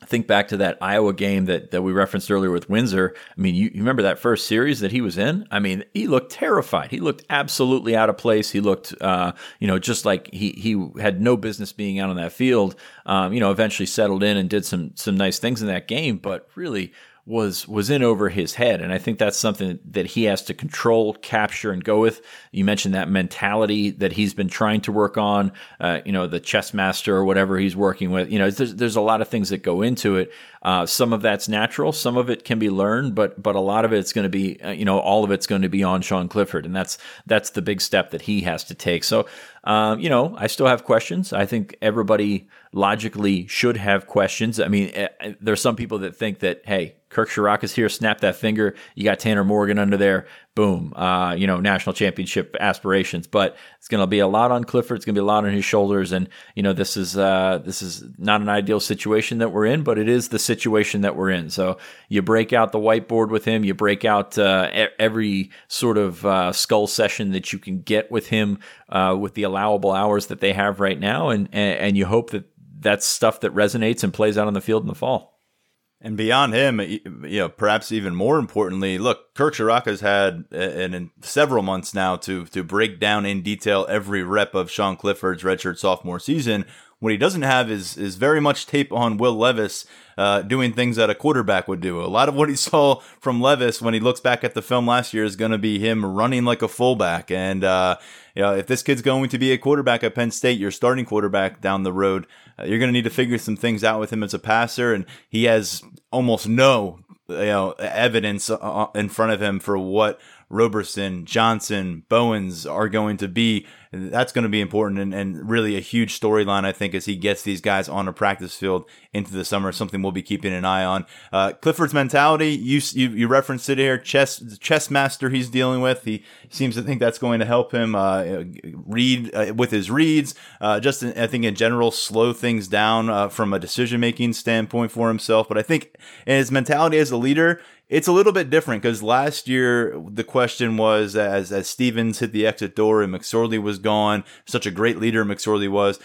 think back to that Iowa game that, that we referenced earlier with Windsor. I mean, you, you, remember that first series that he was in? I mean, he looked terrified. He looked absolutely out of place. He looked, uh, you know, just like he he had no business being out on that field. Um, you know, eventually settled in and did some some nice things in that game, but really was was in over his head. And i think that's something that he has to control capture and go with. You mentioned that mentality that he's been trying to work on uh, you know the chess master or whatever he's working with. You know there's, there's a lot of things that go into it uh, some of that's natural some of it can be learned but but a lot of it's going to be uh, you know all of it's going to be on sean clifford and that's that's the big step that he has to take so um, you know, I still have questions. I think everybody logically should have questions. I mean, eh, eh, there's some people that think that, hey, Kirk is here, snap that finger. You got Tanner Morgan under there, boom, uh, you know, national championship aspirations. But it's going to be a lot on Clifford. It's going to be a lot on his shoulders. And you know, this is uh, this is not an ideal situation that we're in, but it is the situation that we're in. So you break out the whiteboard with him. You break out uh, every sort of uh, skull session that you can get with him uh, with the allowable hours that they have right now, and, and and you hope that that's stuff that resonates and plays out on the field in the fall. And beyond him, you know, perhaps even more importantly, look, Kirk Ciarrocca's had in, in several months now to to break down in detail every rep of Sean Clifford's redshirt sophomore season. What he doesn't have is is very much tape on Will Levis uh, doing things that a quarterback would do. A lot of what he saw from Levis when he looks back at the film last year is going to be him running like a fullback. And uh, you know, if this kid's going to be a quarterback at Penn State, your starting quarterback down the road, uh, you're going to need to figure some things out with him as a passer, and he has almost no you know evidence uh, in front of him for what Roberson, Johnson, Bowens are going to be. That's going to be important and, and really a huge storyline, I think, as he gets these guys on a practice field into the summer. Something we'll be keeping an eye on. Uh, Clifford's mentality, you, you, you referenced it here. Chess chess master he's dealing with. He seems to think that's going to help him uh, read uh, with his reads. Uh, just I think in general, slow things down uh, from a decision making standpoint for himself. But I think in his mentality as a leader, it's a little bit different because last year the question was as as Stevens hit the exit door and McSorley was gone, such a great leader McSorley was.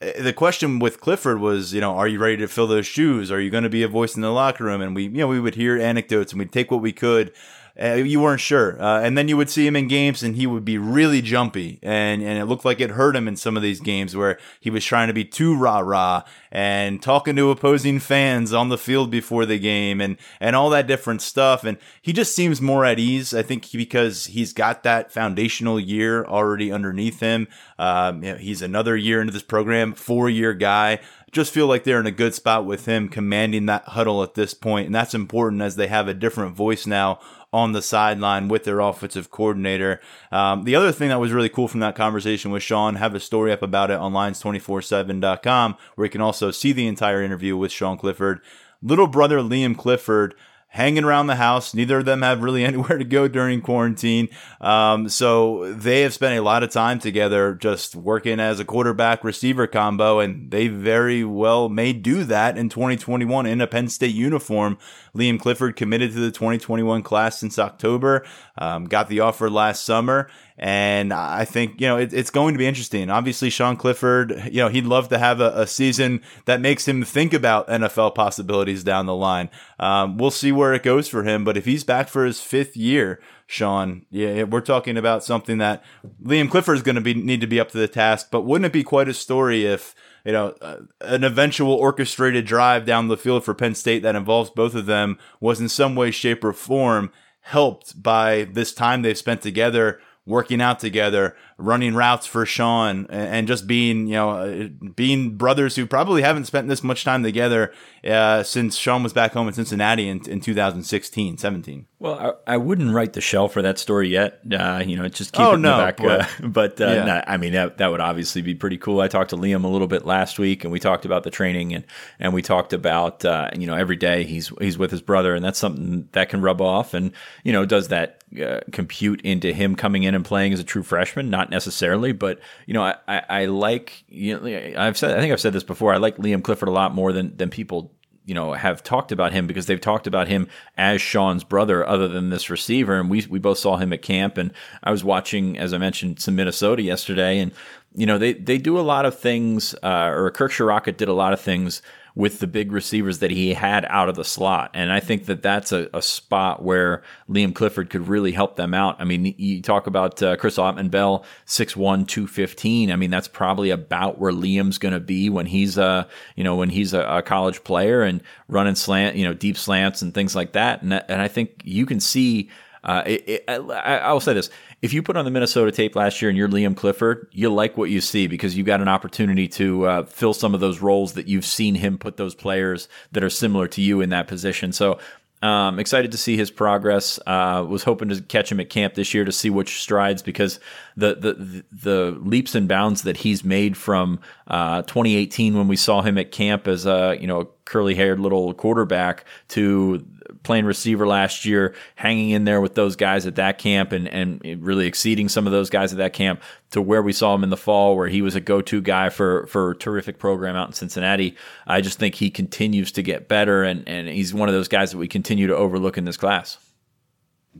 Eh, the question with Clifford was, you know, are you ready to fill those shoes? Are you going to be a voice in the locker room? And we, you know, we would hear anecdotes and we'd take what we could uh, you weren't sure. Uh, and then you would see him in games and he would be really jumpy. And, and it looked like it hurt him in some of these games where he was trying to be too rah rah and talking to opposing fans on the field before the game and, and all that different stuff. And he just seems more at ease, I think, because he's got that foundational year already underneath him. Um, you know, he's another year into this program, four year guy just feel like they're in a good spot with him commanding that huddle at this point, and that's important as they have a different voice now on the sideline with their offensive coordinator. Um, the other thing that was really cool from that conversation with Sean, have a story up about it on lions247.com, where you can also see the entire interview with Sean Clifford. Little brother Liam Clifford hanging around the house. Neither of them have really <laughs> anywhere to go during quarantine. Um, so they have spent a lot of time together just working as a quarterback receiver combo, and they very well may do that in 2021 in a Penn State uniform. Liam Clifford committed to the 2021 class since October, um, got the offer last summer, and I think, you know, it, it's going to be interesting. Obviously, Sean Clifford, you know, he'd love to have a, a season that makes him think about NFL possibilities down the line. Um, we'll see where it goes for him. But if he's back for his fifth year, Sean, yeah, we're talking about something that Liam Clifford is going to be need to be up to the task. But wouldn't it be quite a story if you know, uh, an eventual orchestrated drive down the field for Penn State that involves both of them was in some way, shape, or form helped by this time they've spent together working out together, running routes for Sean, and just being, you know, uh, being brothers who probably haven't spent this much time together uh, since Sean was back home in Cincinnati in, in 2016, 17. Well, I, I, wouldn't write the shell for that story yet. Uh, you know, just keep oh, it in no, the back. But, uh, <laughs> but uh, yeah. I mean, that, that would obviously be pretty cool. I talked to Liam a little bit last week, and we talked about the training, and and we talked about uh, you know every day he's he's with his brother, and that's something that can rub off, and you know does that uh, compute into him coming in and playing as a true freshman? Not necessarily, but you know, I, I, I like you know, I've said I think I've said this before. I like Liam Clifford a lot more than than people you know have talked about him because they've talked about him as Sean's brother other than this receiver and we we both saw him at camp and I was watching as I mentioned some Minnesota yesterday and you know they they do a lot of things uh, or Kirk Ciarrocca did a lot of things with the big receivers that he had out of the slot. And I think that that's a, a spot where Liam Clifford could really help them out. I mean, you talk about uh, Chris Autman-Bell, 6'1", 215. I mean, that's probably about where Liam's going to be when he's a, you know, when he's a, a, college player and running slant, you know, deep slants and things like that. And, and I think you can see uh, it, it, I, I, will say this: if you put on the Minnesota tape last year and you're Liam Clifford, you like what you see because you got an opportunity to uh, fill some of those roles that you've seen him put those players that are similar to you in that position. So Um, excited to see his progress. Uh, was hoping to catch him at camp this year to see which strides because the the the leaps and bounds that he's made from uh, 2018 when we saw him at camp as a you know curly haired little quarterback to playing receiver last year, hanging in there with those guys at that camp and, and really exceeding some of those guys at that camp to where we saw him in the fall, where he was a go to guy for, for a terrific program out in Cincinnati. I just think he continues to get better, and, and he's one of those guys that we continue to overlook in this class.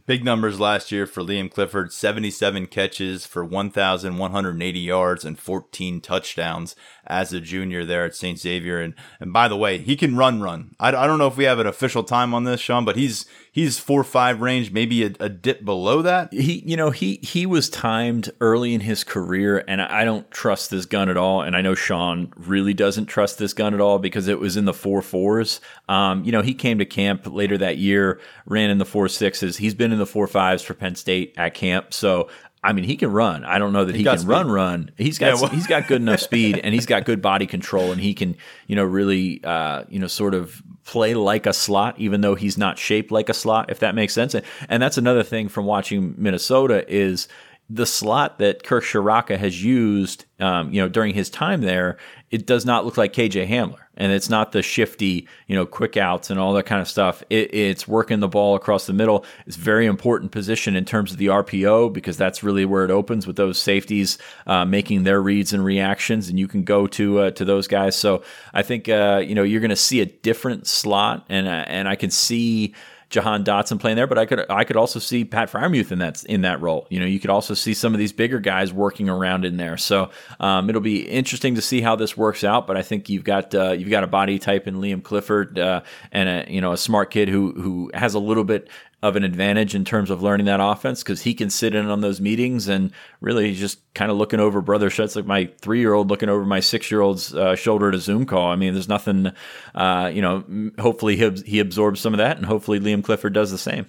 Big numbers last year for Liam Clifford 77 catches for 1,180 yards and 14 touchdowns as a junior there at St. Xavier. And, and by the way, he can run, run. I, I don't know if we have an official time on this, Sean, but he's he's four five range, maybe a, a, dip below that. He, you know, he he was timed early in his career, and I don't trust this gun at all. And I know Sean really doesn't trust this gun at all because it was in the four fours. Um, you know, he came to camp later that year, ran in the four sixes. He's been in the four fives for Penn State at camp, so I mean, he can run. I don't know that he, he can speed. run, run. He's got yeah, well. he's got good enough <laughs> speed, and he's got good body control, and he can, you know, really, uh, you know, sort of play like a slot, even though he's not shaped like a slot, if that makes sense. And, and that's another thing from watching Minnesota is the slot that Kirk Ciarrocca has used, um, you know, during his time there, it does not look like KJ Hamler, and it's not the shifty, you know, quick outs and all that kind of stuff. It, it's working the ball across the middle. It's very important position in terms of the RPO because that's really where it opens with those safeties uh, making their reads and reactions, and you can go to uh, to those guys. So I think uh, you know you're going to see a different slot, and uh, and I can see. Jahan Dotson playing there, but I could I could also see Pat Freiermuth in that in that role. You know, you could also see some of these bigger guys working around in there. So um, it'll be interesting to see how this works out. But I think you've got uh, you've got a body type in Liam Clifford uh, and a you know a smart kid who who has a little bit of an advantage in terms of learning that offense because he can sit in on those meetings and really just kind of looking over brother Schutz like my three year old looking over my six year old's uh, shoulder at a Zoom call. I mean, there's nothing, uh, you know, hopefully he, he absorbs some of that and hopefully Liam Clifford does the same.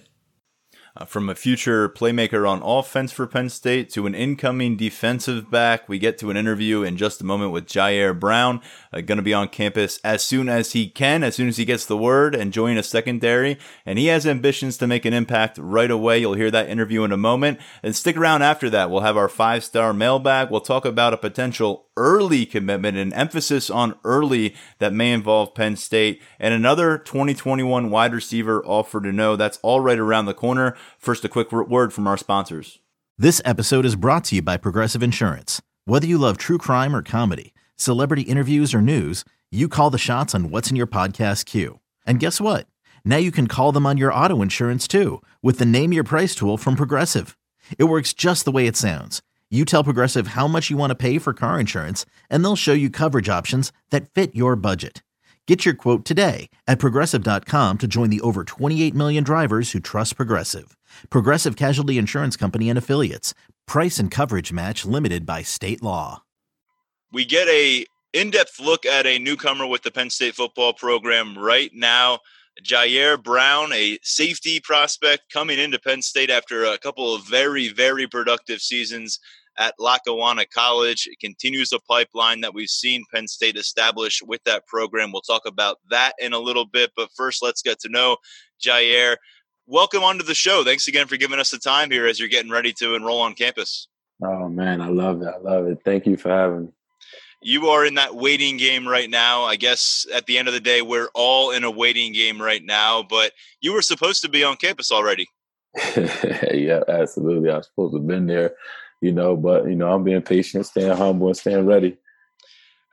Uh, from a future playmaker on offense for Penn State to an incoming defensive back, we get to an interview in just a moment with Ji'Ayir Brown. Uh, going to be on campus as soon as he can, as soon as he gets the word and join a secondary. And he has ambitions to make an impact right away. You'll hear that interview in a moment. And stick around after that. We'll have our five star mailbag. We'll talk about a potential early commitment, an emphasis on early that may involve Penn State, and another 2021 wide receiver offer to know. That's all right around the corner. First, a quick word from our sponsors. This episode is brought to you by Progressive Insurance. Whether you love true crime or comedy, celebrity interviews or news, you call the shots on what's in your podcast queue. And guess what? Now you can call them on your auto insurance too with the Name Your Price tool from Progressive. It works just the way it sounds you tell Progressive how much you want to pay for car insurance, and they'll show you coverage options that fit your budget. Get your quote today at progressive.com to join the over 28 million drivers who trust Progressive. Progressive Casualty Insurance Company and Affiliates. Price and coverage match limited by state law. We get a in-depth look at a newcomer with the Penn State football program right now. Ji'Ayir Brown, a safety prospect coming into Penn State after a couple of very, very productive seasons at Lackawanna College. It continues a pipeline that we've seen Penn State establish with that program. We'll talk about that in a little bit, but first, let's get to know Ji'Ayir. Welcome onto the show. Thanks again for giving us the time here as you're getting ready to enroll on campus. Oh man, I love it. I love it. Thank you for having me. You are in that waiting game right now. I guess at the end of the day, we're all in a waiting game right now, but you were supposed to be on campus already. <laughs> yeah, absolutely. I was supposed to have been there you know, but you know, I'm being patient, staying humble, and staying ready.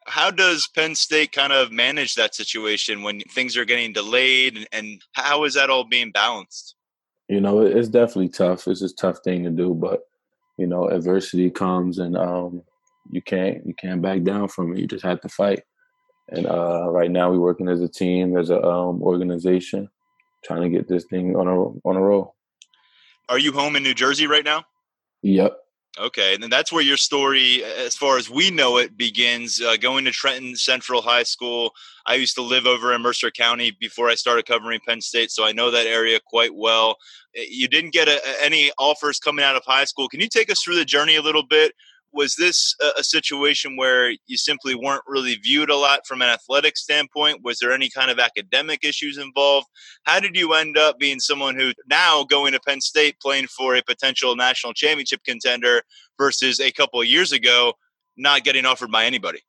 How does Penn State kind of manage that situation when things are getting delayed, and, and how is that all being balanced? You know, it's definitely tough. It's a tough thing to do, but you know, adversity comes, and um, you can't you can't back down from it. You just have to fight. And uh, right now, we're working as a team, as an um, organization, trying to get this thing on a on a roll. Are you home in New Jersey right now? Yep. Okay, and then that's where your story, as far as we know it, begins. Uh, going to Trenton Central High School. I used to live over in Mercer County before I started covering Penn State, so I know that area quite well. Eh, you didn't get a, any offers coming out of high school. Can you take us through the journey a little bit? Was this a, a, situation where you simply weren't really viewed a lot from an athletic standpoint? Was there any kind of academic issues involved? How did you end up being someone who now going to Penn State playing for a potential national championship contender versus a couple of years ago not getting offered by anybody?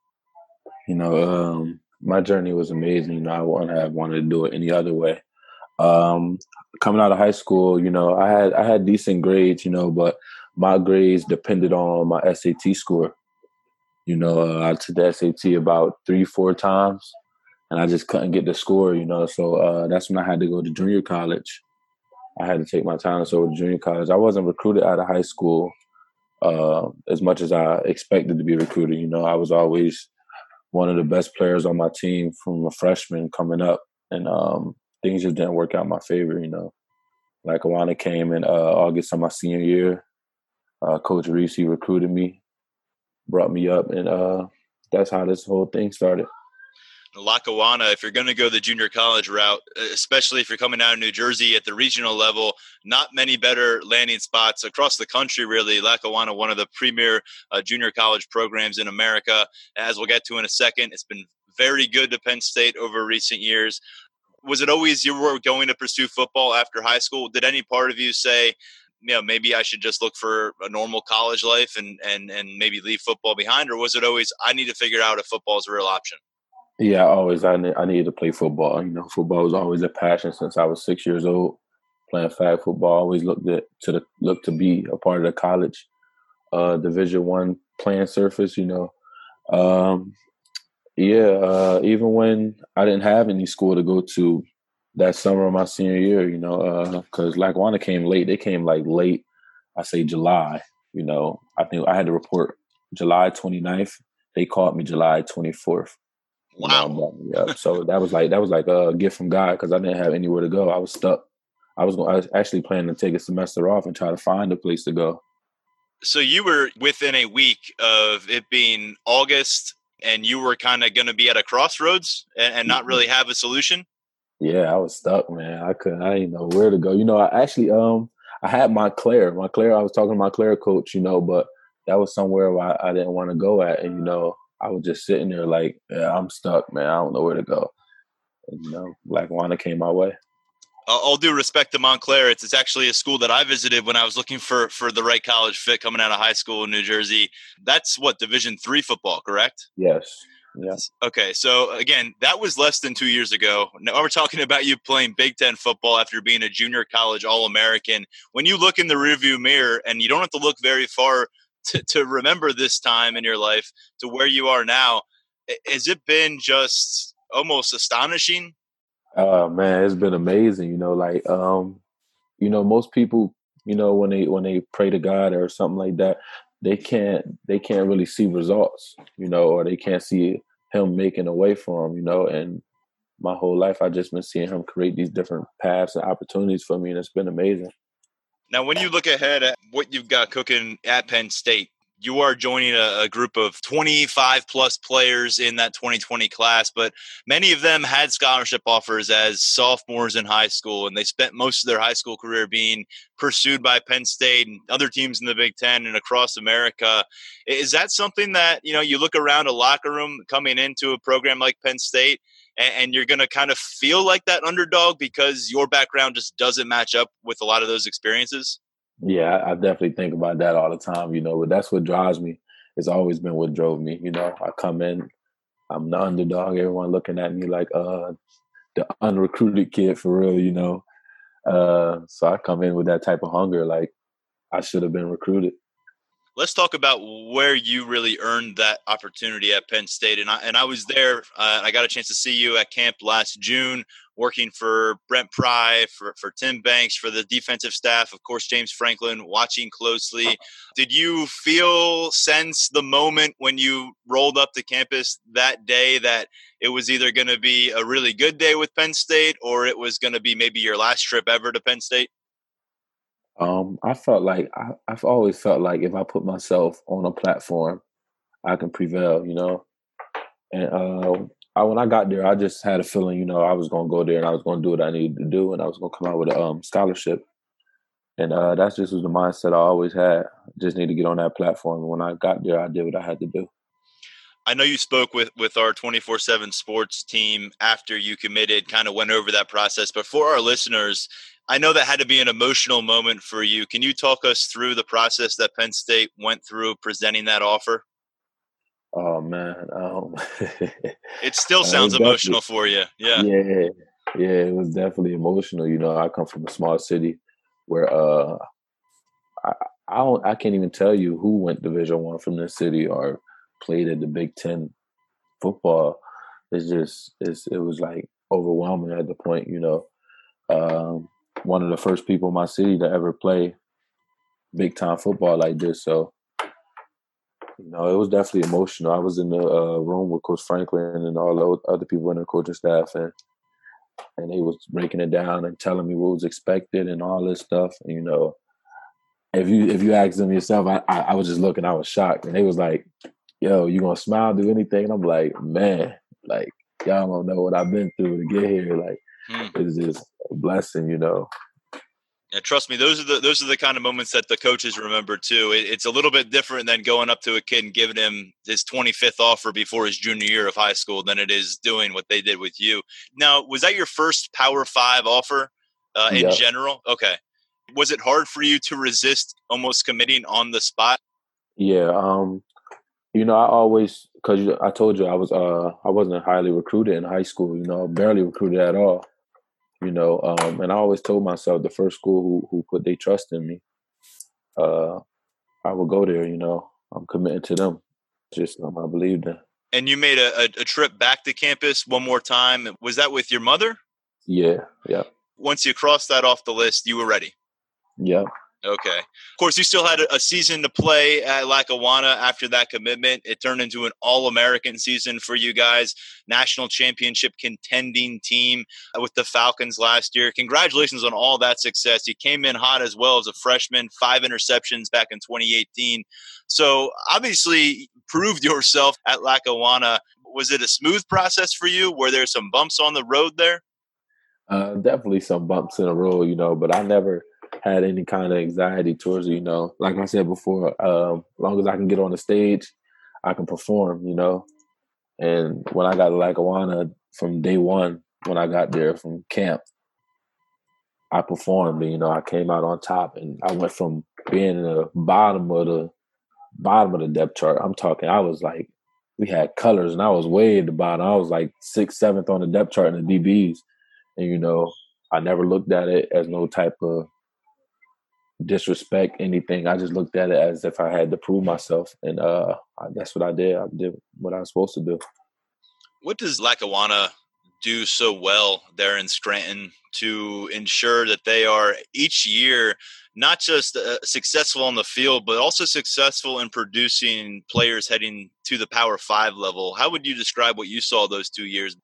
You know, um, my journey was amazing. You know, I wouldn't have wanted to do it any other way. Um, coming out of high school, you know, I had I had decent grades, you know, but my grades depended on my SAT score. You know, uh, I took the SAT about three, four times, and I just couldn't get the score. You know, so uh, that's when I had to go to junior college. I had to take my time. So junior college. I wasn't recruited out of high school uh, as much as I expected to be recruited. You know, I was always one of the best players on my team from a freshman coming up, and um, things just didn't work out my favor. You know, Lackawanna came in uh, August of my senior year uh, Coach Reese recruited me, brought me up, and uh, that's how this whole thing started. Lackawanna, if you're going to go the junior college route, especially if you're coming out of New Jersey at the regional level, not many better landing spots across the country, really. Lackawanna, one of the premier uh, junior college programs in America. As we'll get to in a second, it's been very good to Penn State over recent years. Was it always you were going to pursue football after high school? Did any part of you say, you know maybe I should just look for a normal college life and and and maybe leave football behind, or was it always I need to figure out if football is a real option? Yeah, always I I needed to play football. You know, football was always a passion since I was six years old. Playing flag football, always looked at to the look to be a part of the college uh, Division One playing surface. You know, um, yeah. Uh, even when I didn't have any school to go to, that summer of my senior year, you know, because uh, Lackawanna came late. They came like late, I say July, you know. I think I had to report July 29th. They called me July 24th. Wow. You know, yeah. so that was like that was like a gift from God because I didn't have anywhere to go. I was stuck. I was going. I was actually planning to take a semester off and try to find a place to go. So you were within a week of it being August, and you were kind of going to be at a crossroads and, and not mm-hmm. really have a solution. Yeah, I was stuck, man. I couldn't. I didn't know where to go. You know, I actually um I had Montclair. Montclair. I was talking to Montclair coach. You know, but that was somewhere where I, I didn't want to go at, and you know, I was just sitting there like, yeah, I'm stuck, man. I don't know where to go. And, you know, Lackawanna came my way. All due respect to Montclair, it's, it's actually a school that I visited when I was looking for for the right college fit coming out of high school in New Jersey. That's what Division three football, correct? Yes. Yes. Okay. So again, that was less than two years ago. Now we're talking about you playing Big Ten football after being a junior college All American. When you look in the rearview mirror, and you don't have to look very far to, to remember this time in your life to where you are now, has it been just almost astonishing? Oh man, it's been amazing. You know, like um, you know, most people, you know, when they when they pray to God or something like that, they can't they can't really see results, you know, or they can't see him making a way for them, you know. And my whole life, I've just been seeing him create these different paths and opportunities for me, and it's been amazing. Now, when you look ahead at what you've got cooking at Penn State, you are joining a, a, group of 25 plus players in that 2020 class, but many of them had scholarship offers as sophomores in high school, and they spent most of their high school career being pursued by Penn State and other teams in the Big Ten and across America. Is that something that you know you look around a locker room coming into a program like Penn State? and, you're going to kind of feel like that underdog because your background just doesn't match up with a lot of those experiences? Yeah, I definitely think about that all the time, you know, but that's what drives me. It's always been what drove me, you know. I come in, I'm the underdog, everyone looking at me like uh the unrecruited kid for real, you know. Uh so I come in with that type of hunger, like I should have been recruited let's talk about where you really earned that opportunity at Penn State. And I, and I was there. Uh, I got a chance to see you at camp last June, working for Brent Pry, for, for Tim Banks, for the defensive staff, of course, James Franklin, watching closely. Did you feel, sense the moment when you rolled up to campus that day that it was either going to be a really good day with Penn State or it was going to be maybe your last trip ever to Penn State? Um, I felt like I, I've always felt like if I put myself on a platform, I can prevail. You know, and uh, I, when I got there, I just had a feeling, you know, I was going to go there and I was going to do what I needed to do, and I was going to come out with a um, scholarship. and uh, that's just was the mindset I always had. Just need to get on that platform. And when I got there, I did what I had to do. I know you spoke with with our 24/7 sports team after you committed, kind of went over that process, but for our listeners, I know that had to be an emotional moment for you. Can you talk us through the process that Penn State went through presenting that offer? Oh man, um, <laughs> it still sounds it emotional for you. Yeah, yeah, yeah. It was definitely emotional. You know, I come from a small city where uh, I I, don't, I can't even tell you who went Division One from this city or played at the Big Ten football. It's just it's it was like overwhelming at the point. You know, um, one of the first people in my city to ever play big time football like this. So know, it was definitely emotional. I was in the uh, room with Coach Franklin and all the other people in the coaching staff, and and he was breaking it down and telling me what was expected and all this stuff. And, you know, if you if you ask them yourself, I, I, I was just looking, I was shocked, and they was like, "Yo, you gonna smile, do anything?" And I'm like, "Man, like y'all don't know what I've been through to get here. Like, hmm. it's just a blessing, you know." And trust me, those are the those are the kind of moments that the coaches remember too. It, it's a little bit different than going up to a kid and giving him his 25th offer before his junior year of high school than it is doing what they did with you. Now, was that your first Power Five offer uh, in general? Okay. Was it hard for you to resist almost committing on the spot? Yeah. Um, you know, I always because I told you I was uh I wasn't highly recruited in high school. You know, barely recruited at all you know. Um, and I always told myself the first school who who put their trust in me, uh, I will go there. You know, I'm committed to them. Just um, I believe them. And you made a, a, trip back to campus one more time. Was that with your mother? Yeah, yeah. Once you crossed that off the list, you were ready. Yeah, Okay. Of course, you still had a season to play at Lackawanna after that commitment. It turned into an All American season for you guys, national championship contending team with the Falcons last year. Congratulations on all that success. You came in hot as well as a freshman, five interceptions back in 2018. So obviously, proved yourself at Lackawanna. Was it a smooth process for you? Were there some bumps on the road there? Uh, definitely some bumps in the road, you know, but I never had any kind of anxiety towards it, you know. Like I said before, um, as long as I can get on the stage, I can perform, you know. And when I got to Lackawanna from day one, when I got there from camp, I performed and, you know, I came out on top and I went from being in the bottom of the bottom of the depth chart. I'm talking I was like we had colors and I was way at the bottom. I was like sixth, seventh on the depth chart in the DBs. And you know, I never looked at it as no type of disrespect anything. I just looked at it as if I had to prove myself, and uh, that's what I did. I did what I was supposed to do. What does Lackawanna do so well there in Scranton to ensure that they are each year not just uh, successful on the field, but also successful in producing players heading to the Power Five level? How would you describe what you saw those two years?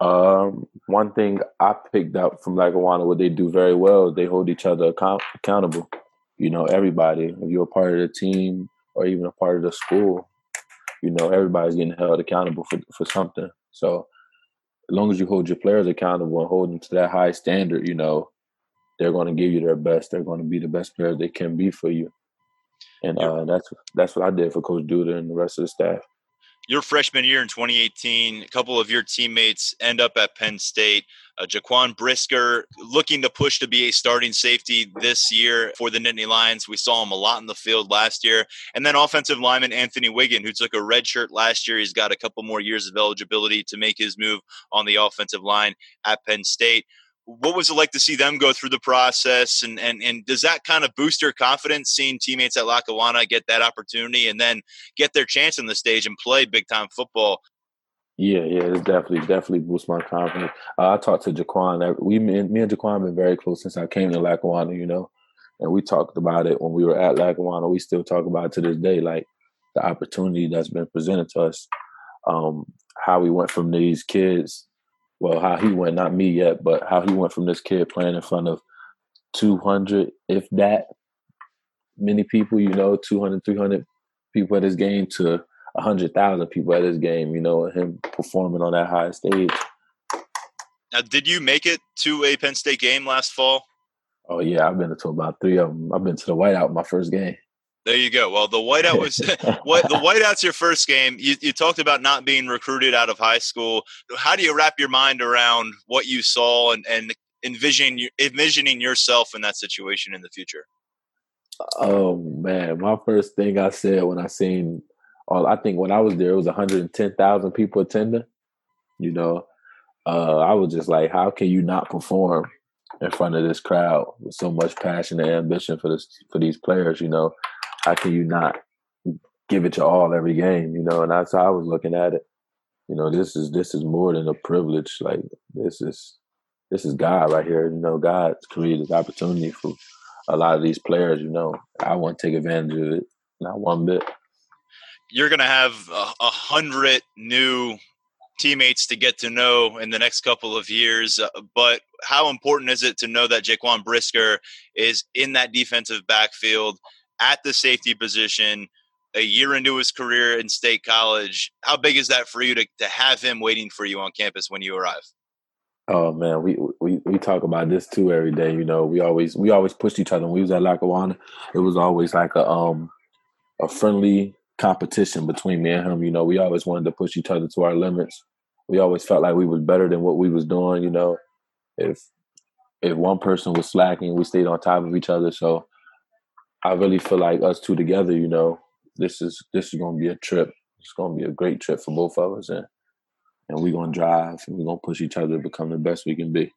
Um, one thing I picked up from Lackawanna, what they do very well they hold each other account- accountable. You know, everybody, if you're a part of the team or even a part of the school, you know, everybody's getting held accountable for, for something. So as long as you hold your players accountable and hold them to that high standard, you know, they're going to give you their best. They're going to be the best players they can be for you. And uh, that's that's what I did for Coach Duda and the rest of the staff your freshman year in 2018, a couple of your teammates end up at Penn State. Uh, Jaquan Brisker looking to push to be a starting safety this year for the Nittany Lions. We saw him a lot in the field last year. And then offensive lineman Anthony Whigan, who took a red shirt last year. He's got a couple more years of eligibility to make his move on the offensive line at Penn State what was it like to see them go through the process and and and does that kind of boost your confidence seeing teammates at Lackawanna get that opportunity and then get their chance on the stage and play big time football? Yeah, yeah, it's definitely definitely boosts my confidence. Uh, I talked to Jaquan. We me and, me and Jaquan have been very close since I came to Lackawanna, you know, and we talked about it when we were at Lackawanna. We still talk about it to this day, like the opportunity that's been presented to us, um, how we went from these kids well, how he went, not me yet, but how he went from this kid playing in front of 200, if that many people, you know, 200, 300 people at his game to 100,000 people at his game, you know, him performing on that high stage. Now, did you make it to a Penn State game last fall? Oh yeah, I've been to about three of them. I've been to the whiteout my first game. There you go. Well, the whiteout was <laughs> <laughs> what the whiteout's your first game. You, you talked about not being recruited out of high school. How do you wrap your mind around what you saw and, and envisioning envisioning yourself in that situation in the future? Oh man, my first thing I said when I seen all, I think when I was there, it was 110,000 people attending. You know, uh, I was just like, how can you not perform in front of this crowd with so much passion and ambition for this for these players? You know, how can you not give it your all every game? You know, and that's how I was looking at it. You know, this is this is more than a privilege. Like this is this is God right here. You know, God's created this opportunity for a lot of these players. You know, I want to take advantage of it, not one bit. You're to have a, a hundred new teammates to get to know in the next couple of years. Uh, but how important is it to know that Jaquan Brisker is in that defensive backfield at the safety position a year into his career in state college? How big is that for you to, to have him waiting for you on campus when you arrive? Oh man, we, we we talk about this too every day. You know, we always we always pushed each other. When we was at Lackawanna, it was always like a um a friendly competition between me and him. You know, we always wanted to push each other to our limits. We always felt like we was better than what we was doing. You know, if if one person was slacking, we stayed on top of each other. So I really feel like us two together. You know, this is this is going to be a trip. It's going to be a great trip for both of us, and and we're gonna drive and we're gonna push each other to become the best we can be.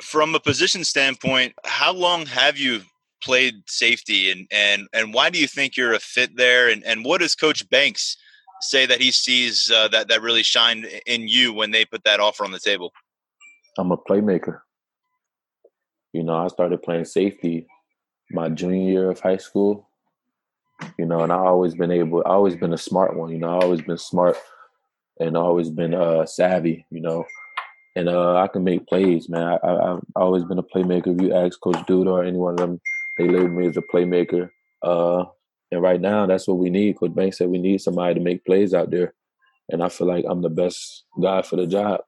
From a position standpoint, how long have you played safety and and and why do you think you're a fit there? And and what does Coach Banks say that he sees uh, that that really shined in you when they put that offer on the table? I'm a playmaker. You know, I started playing safety my junior year of high school. You know, and I always been able, I always been a smart one. You know, I always been smart and always been uh, savvy, you know. And uh, I can make plays, man. I, I, have always been a playmaker. If you ask Coach Duda or any one of them, they label me as a playmaker. Uh, and right now, that's what we need. Coach Banks said we need somebody to make plays out there. And I feel like I'm the best guy for the job.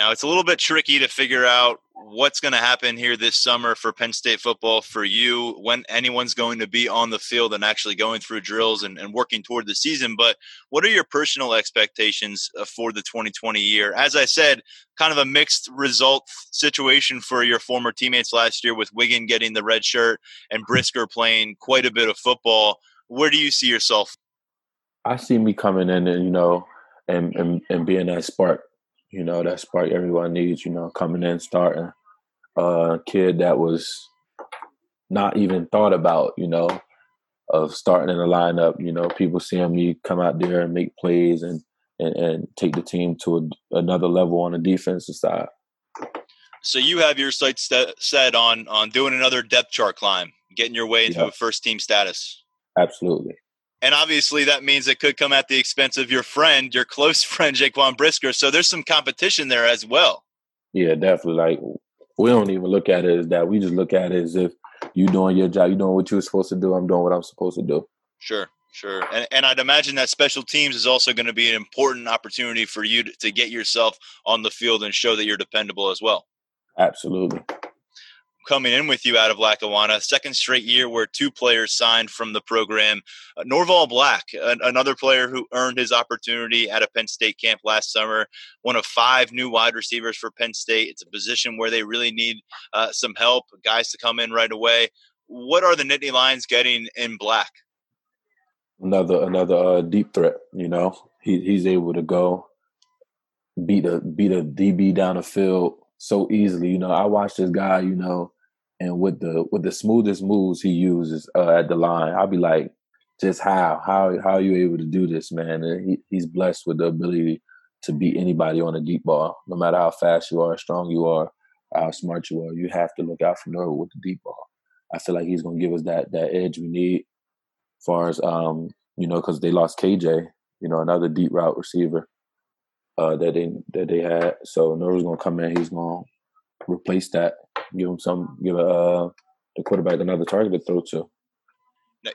Now, it's a little bit tricky to figure out what's going to happen here this summer for Penn State football for you, when anyone's going to be on the field and actually going through drills and, and working toward the season. But what are your personal expectations uh, for the 2020 year? As I said, kind of a mixed result situation for your former teammates last year with Whigan getting the red shirt and Brisker playing quite a bit of football. Where do you see yourself? I see me coming in and, you know, and, and, and being that spark you know, that spark everyone needs, you know, coming in, starting a kid that was not even thought about, you know, of starting in the lineup. You know, people seeing me come out there and make plays and and, and take the team to a, another level on the defensive side. So you have your sights set on on doing another depth chart climb, getting your way into yep. a first team status. Absolutely. And obviously, that means it could come at the expense of your friend, your close <laughs> friend, Jaquan Brisker. So there's some competition there as well. Yeah, definitely. Like, we don't even look at it as that. We just look at it as if you're doing your job, you doing what you're supposed to do. I'm doing what I'm supposed to do. Sure, sure. And, and I'd imagine that special teams is also going to be an important opportunity for you to, to get yourself on the field and show that you're dependable as well. Absolutely coming in with you out of Lackawanna. Second straight year where two players signed from the program. Uh, Norval Black, another player who earned his opportunity at a Penn State camp last summer, one of five new wide receivers for Penn State. It's a position where they really need uh, some help, guys to come in right away. What are the Nittany Lions getting in Black? Another another uh, deep threat. You know, he, he's able to go beat a beat a DB down the field so easily. You know, I watch this guy, you know, and with the with the smoothest moves he uses uh, at the line, I'll be like, just how how how are you able to do this, man? And he, he's blessed with the ability to beat anybody on a deep ball, no matter how fast you are, how strong you are, how smart you are. You have to look out for Norwood with the deep ball. I feel like he's gonna give us that that edge we need, as far as um you know, because they lost KJ, you know, another deep route receiver uh, that they that they had. So Norwood's gonna come in. He's gonna replace that. Give him some. Give uh, the quarterback another target to throw to.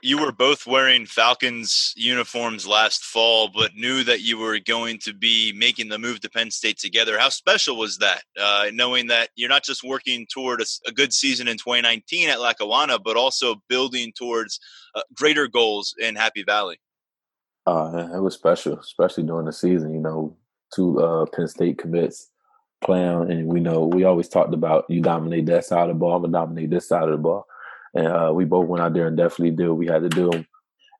you were both wearing Falcons uniforms last fall, but knew that you were going to be making the move to Penn State together. How special was that, uh, knowing that you're not just working toward a, a, good season in 2019 at Lackawanna, but also building towards uh, greater goals in Happy Valley? Uh, it was special, especially during the season. You know, two uh, Penn State commits playing, and we know we always talked about you dominate that side of the ball, I'm gonna dominate this side of the ball and uh, we both went out there and definitely did what we had to do.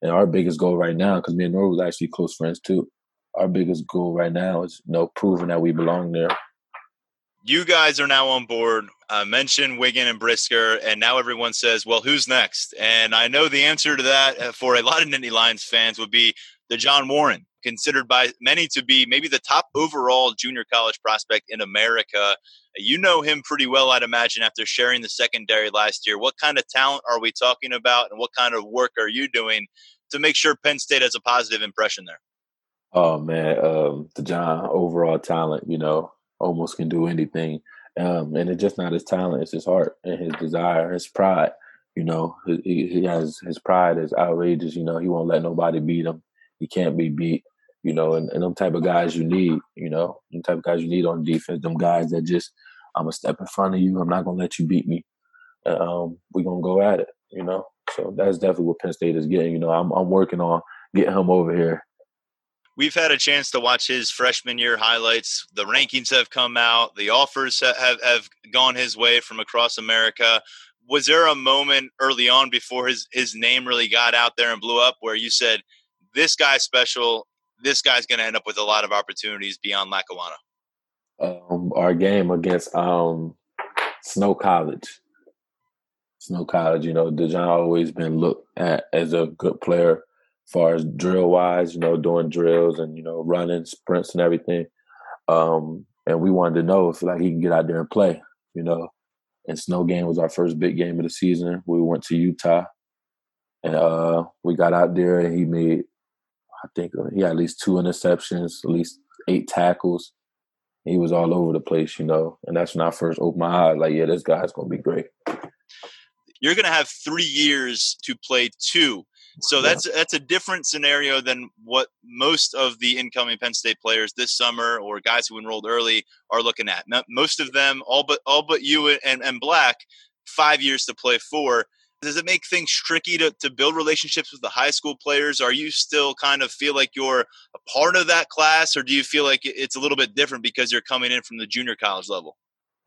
And our biggest goal right now, because me and Nora was actually close friends too. Our biggest goal right now is you know proving that we belong there. You guys are now on board. I mentioned Whigan and Brisker, and now everyone says, "Well, who's next?" And I know the answer to that uh, for a lot of Nittany Lions fans would be Dejon Warren, considered by many to be maybe the top overall junior college prospect in America. You know him pretty well, I'd imagine, after sharing the secondary last year. What kind of talent are we talking about, and what kind of work are you doing to make sure Penn State has a positive impression there? Oh man, um, John overall talent, you know, almost can do anything, um, and it's just not his talent; it's his heart and his desire, his pride. You know, he, he has his pride is outrageous. You know, he won't let nobody beat him. He can't be beat you know, and, and them type of guys you need, you know, them type of guys you need on defense, them guys that just, I'm a step in front of you. I'm not gonna let you beat me. Um, we're gonna go at it, you know. So that's definitely what Penn State is getting. You know, I'm I'm working on getting him over here. We've had a chance to watch his freshman year highlights. The rankings have come out. The offers have have gone his way from across America. Was there a moment early on before his his name really got out there and blew up where you said, "This guy's special this guy's going to end up with a lot of opportunities beyond Lackawanna? Um, our game against um, Snow College. Snow College, you know, DeJon always been looked at as a good player far as drill wise, you know, doing drills and, you know, running sprints and everything. Um, and we wanted to know if like he can get out there and play, you know. And Snow game was our first big game of the season. We went to Utah and uh, we got out there and he made I think uh, he had at least two interceptions, at least eight tackles. He was all over the place, you know. And that's when I first opened my eyes, like, yeah, this guy's gonna be great. You're gonna have three years to play two. So that's that's a different scenario than what most of the incoming Penn State players this summer or guys who enrolled early are looking at. Most of them, all but all but you and, and Black, five years to play four does it make things tricky to, to build relationships with the high school players? Are you still kind of feel like you're a part of that class, or do you feel like it's a little bit different because you're coming in from the junior college level?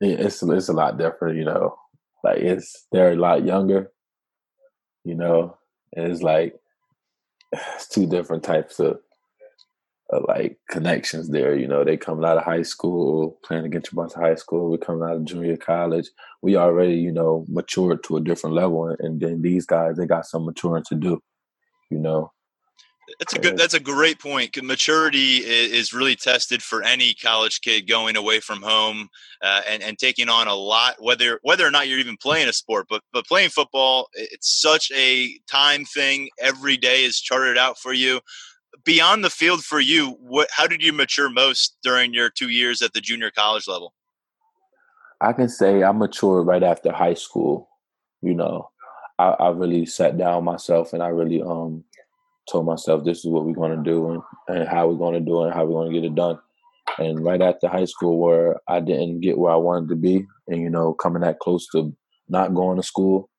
Yeah, it's it's a lot different, you know. Like it's they're a lot younger, you know. And it's like <sighs> it's two different types of uh, like connections there. You know, they coming out of high school, playing against a bunch of high school. We're coming out of junior college. We already, you know, matured to a different level, and then these guys, they got some maturing to do. You know, that's a good. That's a great point. Maturity is really tested for any college kid going away from home uh, and and taking on a lot. Whether whether or not you're even playing a sport, but but playing football, it's such a time thing. Every day is charted out for you beyond the field for you, what how did you mature most during your two years at the junior college level? I can say I matured right after high school. You know, I, I really sat down myself and I really um told myself this is what we're going to do and, and how we're going to do it and how we're going to get it done. And right after high school, where I didn't get where I wanted to be, and you know, coming that close to not going to school,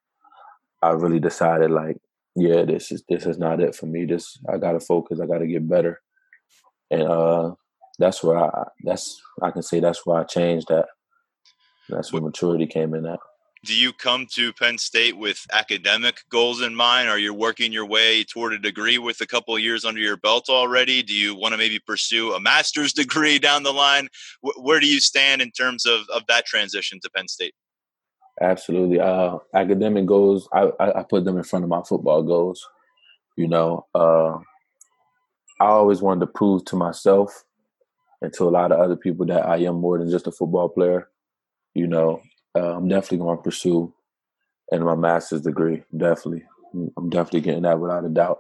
I really decided like yeah, this is this is not it for me. This I gotta focus. I gotta get better, and uh, that's where I that's I can say that's where I changed that. That's where maturity came in at. Do you come to Penn State with academic goals in mind? Are you working your way toward a degree with a couple of years under your belt already? Do you want to maybe pursue a master's <laughs> degree down the line? Where do you stand in terms of, of that transition to Penn State? Absolutely. Uh, academic goals, I, I, put them in front of my football goals. You know, uh, I always wanted to prove to myself and to a lot of other people that I am more than just a football player. You know, uh, I'm definitely going to pursue and my master's degree. Definitely, I'm definitely getting that without a doubt.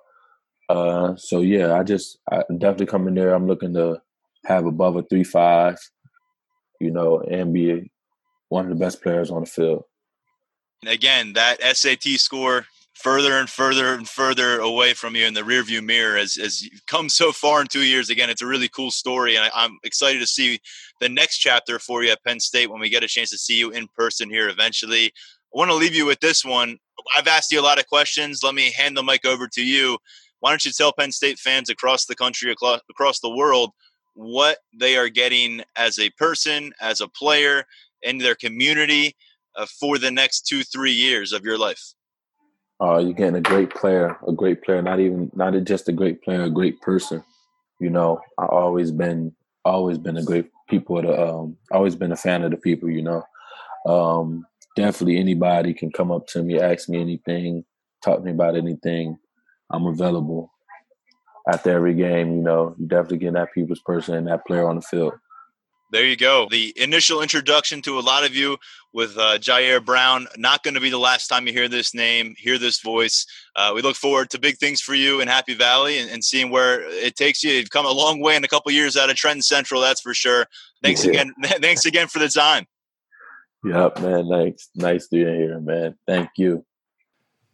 Uh, so yeah, I just I definitely coming there. I'm looking to have above a three five, you know, and be one of the best players on the field. Again, that SAT score further and further and further away from you in the rearview mirror as as you've come so far in two years. Again, it's a really cool story, and I, am excited to see the next chapter for you at Penn State when we get a chance to see you in person here eventually. I want to leave you with this one. I've asked you a lot of questions. Let me hand the mic over to you. Why don't you tell Penn State fans across the country, across the world, what they are getting as a person, as a player, in their community uh, for the next two, three years of your life? uh, you're getting a great player, a great player, not even not just a great player, a great person. You know, I always been always been a great people. To, um, always been a fan of the people. You know, um, definitely anybody can come up to me, ask me anything, talk to me about anything. I'm available after every game. You know, you definitely get that people's person and that player on the field there you go. The initial introduction to a lot of you with uh, Ji'Ayir Brown. Not going to be the last time you hear this name, hear this voice. Uh, we look forward to big things for you in Happy Valley and, and seeing where it takes you. You've come a long way in a couple years out of Trenton Central, that's for sure. Thanks yeah. again. <laughs> Thanks again for the time. Yep, man. Thanks. Nice to be here, man. Thank you.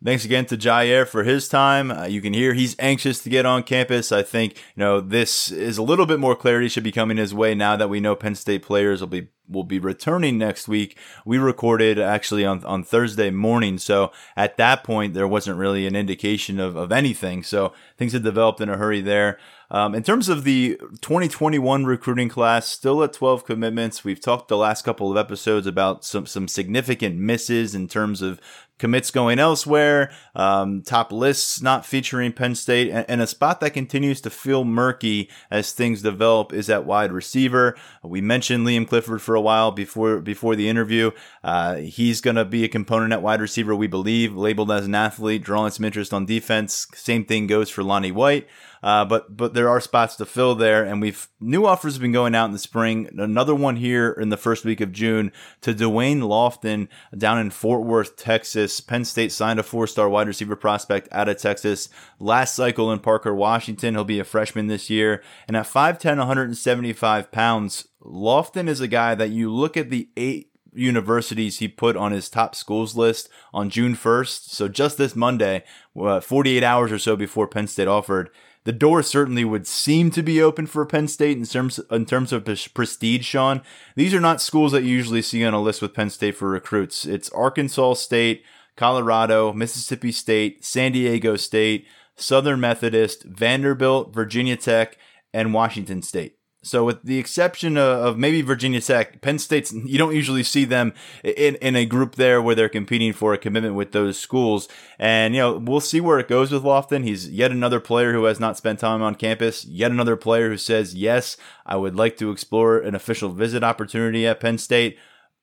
Thanks again to Ji'Ayir for his time. Uh, you can hear he's anxious to get on campus. I think you know this is a little bit more clarity should be coming his way now that we know Penn State players will be will be returning next week. We recorded actually on, on Thursday morning. So at that point, there wasn't really an indication of, of anything. So things had developed in a hurry there. Um, in terms of the 2021 recruiting class, still at 12 commitments. We've talked the last couple of episodes about some, some significant misses in terms of commits going elsewhere, um, top lists not featuring Penn State, and, and, a spot that continues to feel murky as things develop is at wide receiver. We mentioned Liam Clifford for a while before before the interview. Uh, he's going to be a component at wide receiver, we believe, labeled as an athlete, drawing some interest on defense. Same thing goes for Lonnie White. Uh, but but there are spots to fill there, and we've new offers have been going out in the spring. Another one here in the first week of June to Dwayne Lofton down in Fort Worth, Texas. Penn State signed a four-star wide receiver prospect out of Texas last cycle in Parker, Washington. He'll be a freshman this year, and at 5'10", 175 pounds, Lofton is a guy that you look at the eight universities he put on his top schools list on June 1st. So just this Monday, uh, 48 hours or so before Penn State offered, the door certainly would seem to be open for Penn State in terms in terms of prestige. Sean, these are not schools that you usually see on a list with Penn State for recruits. It's Arkansas State, Colorado, Mississippi State, San Diego State, Southern Methodist, Vanderbilt, Virginia Tech, and Washington State. So, with the exception of, maybe Virginia Tech, Penn State's, <laughs> you don't usually see them in, in a group there where they're competing for a commitment with those schools. And, you know, we'll see where it goes with Lofton. He's yet another player who has not spent time on campus, yet another player who says, yes, I would like to explore an official visit opportunity at Penn State.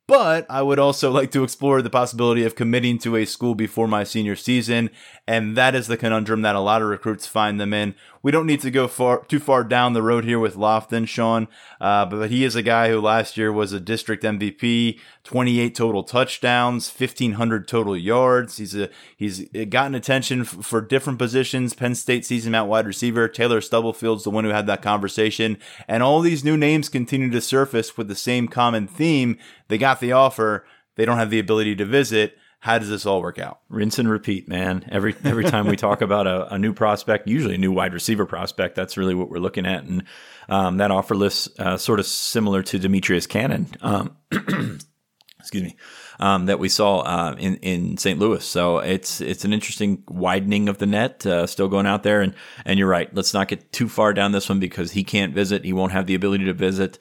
But I would also like to explore the possibility of committing to a school before my senior season. And that is the conundrum that a lot of recruits find them in. We don't need to go far too far down the road here with Lofton, Sean, uh, but he is a guy who last year was a district MVP, 28 total touchdowns, 1,500 total yards. He's a he's gotten attention f- for different positions. Penn State sees him at wide receiver. Taylor Stubblefield's the one who had that conversation, and all these new names continue to surface with the same common theme. They got the offer, they don't have the ability to visit how does this all work out? Rinse and repeat, man. Every every time we talk about a, a, new prospect, usually a new wide receiver prospect, that's really what we're looking at. And um, that offer list, uh, sort of similar to Demetrius Cannon, um, <clears throat> excuse me, um, that we saw uh, in in St. Louis. So it's it's an interesting widening of the net, uh, still going out there. And and you're right. Let's not get too far down this one because he can't visit. He won't have the ability to visit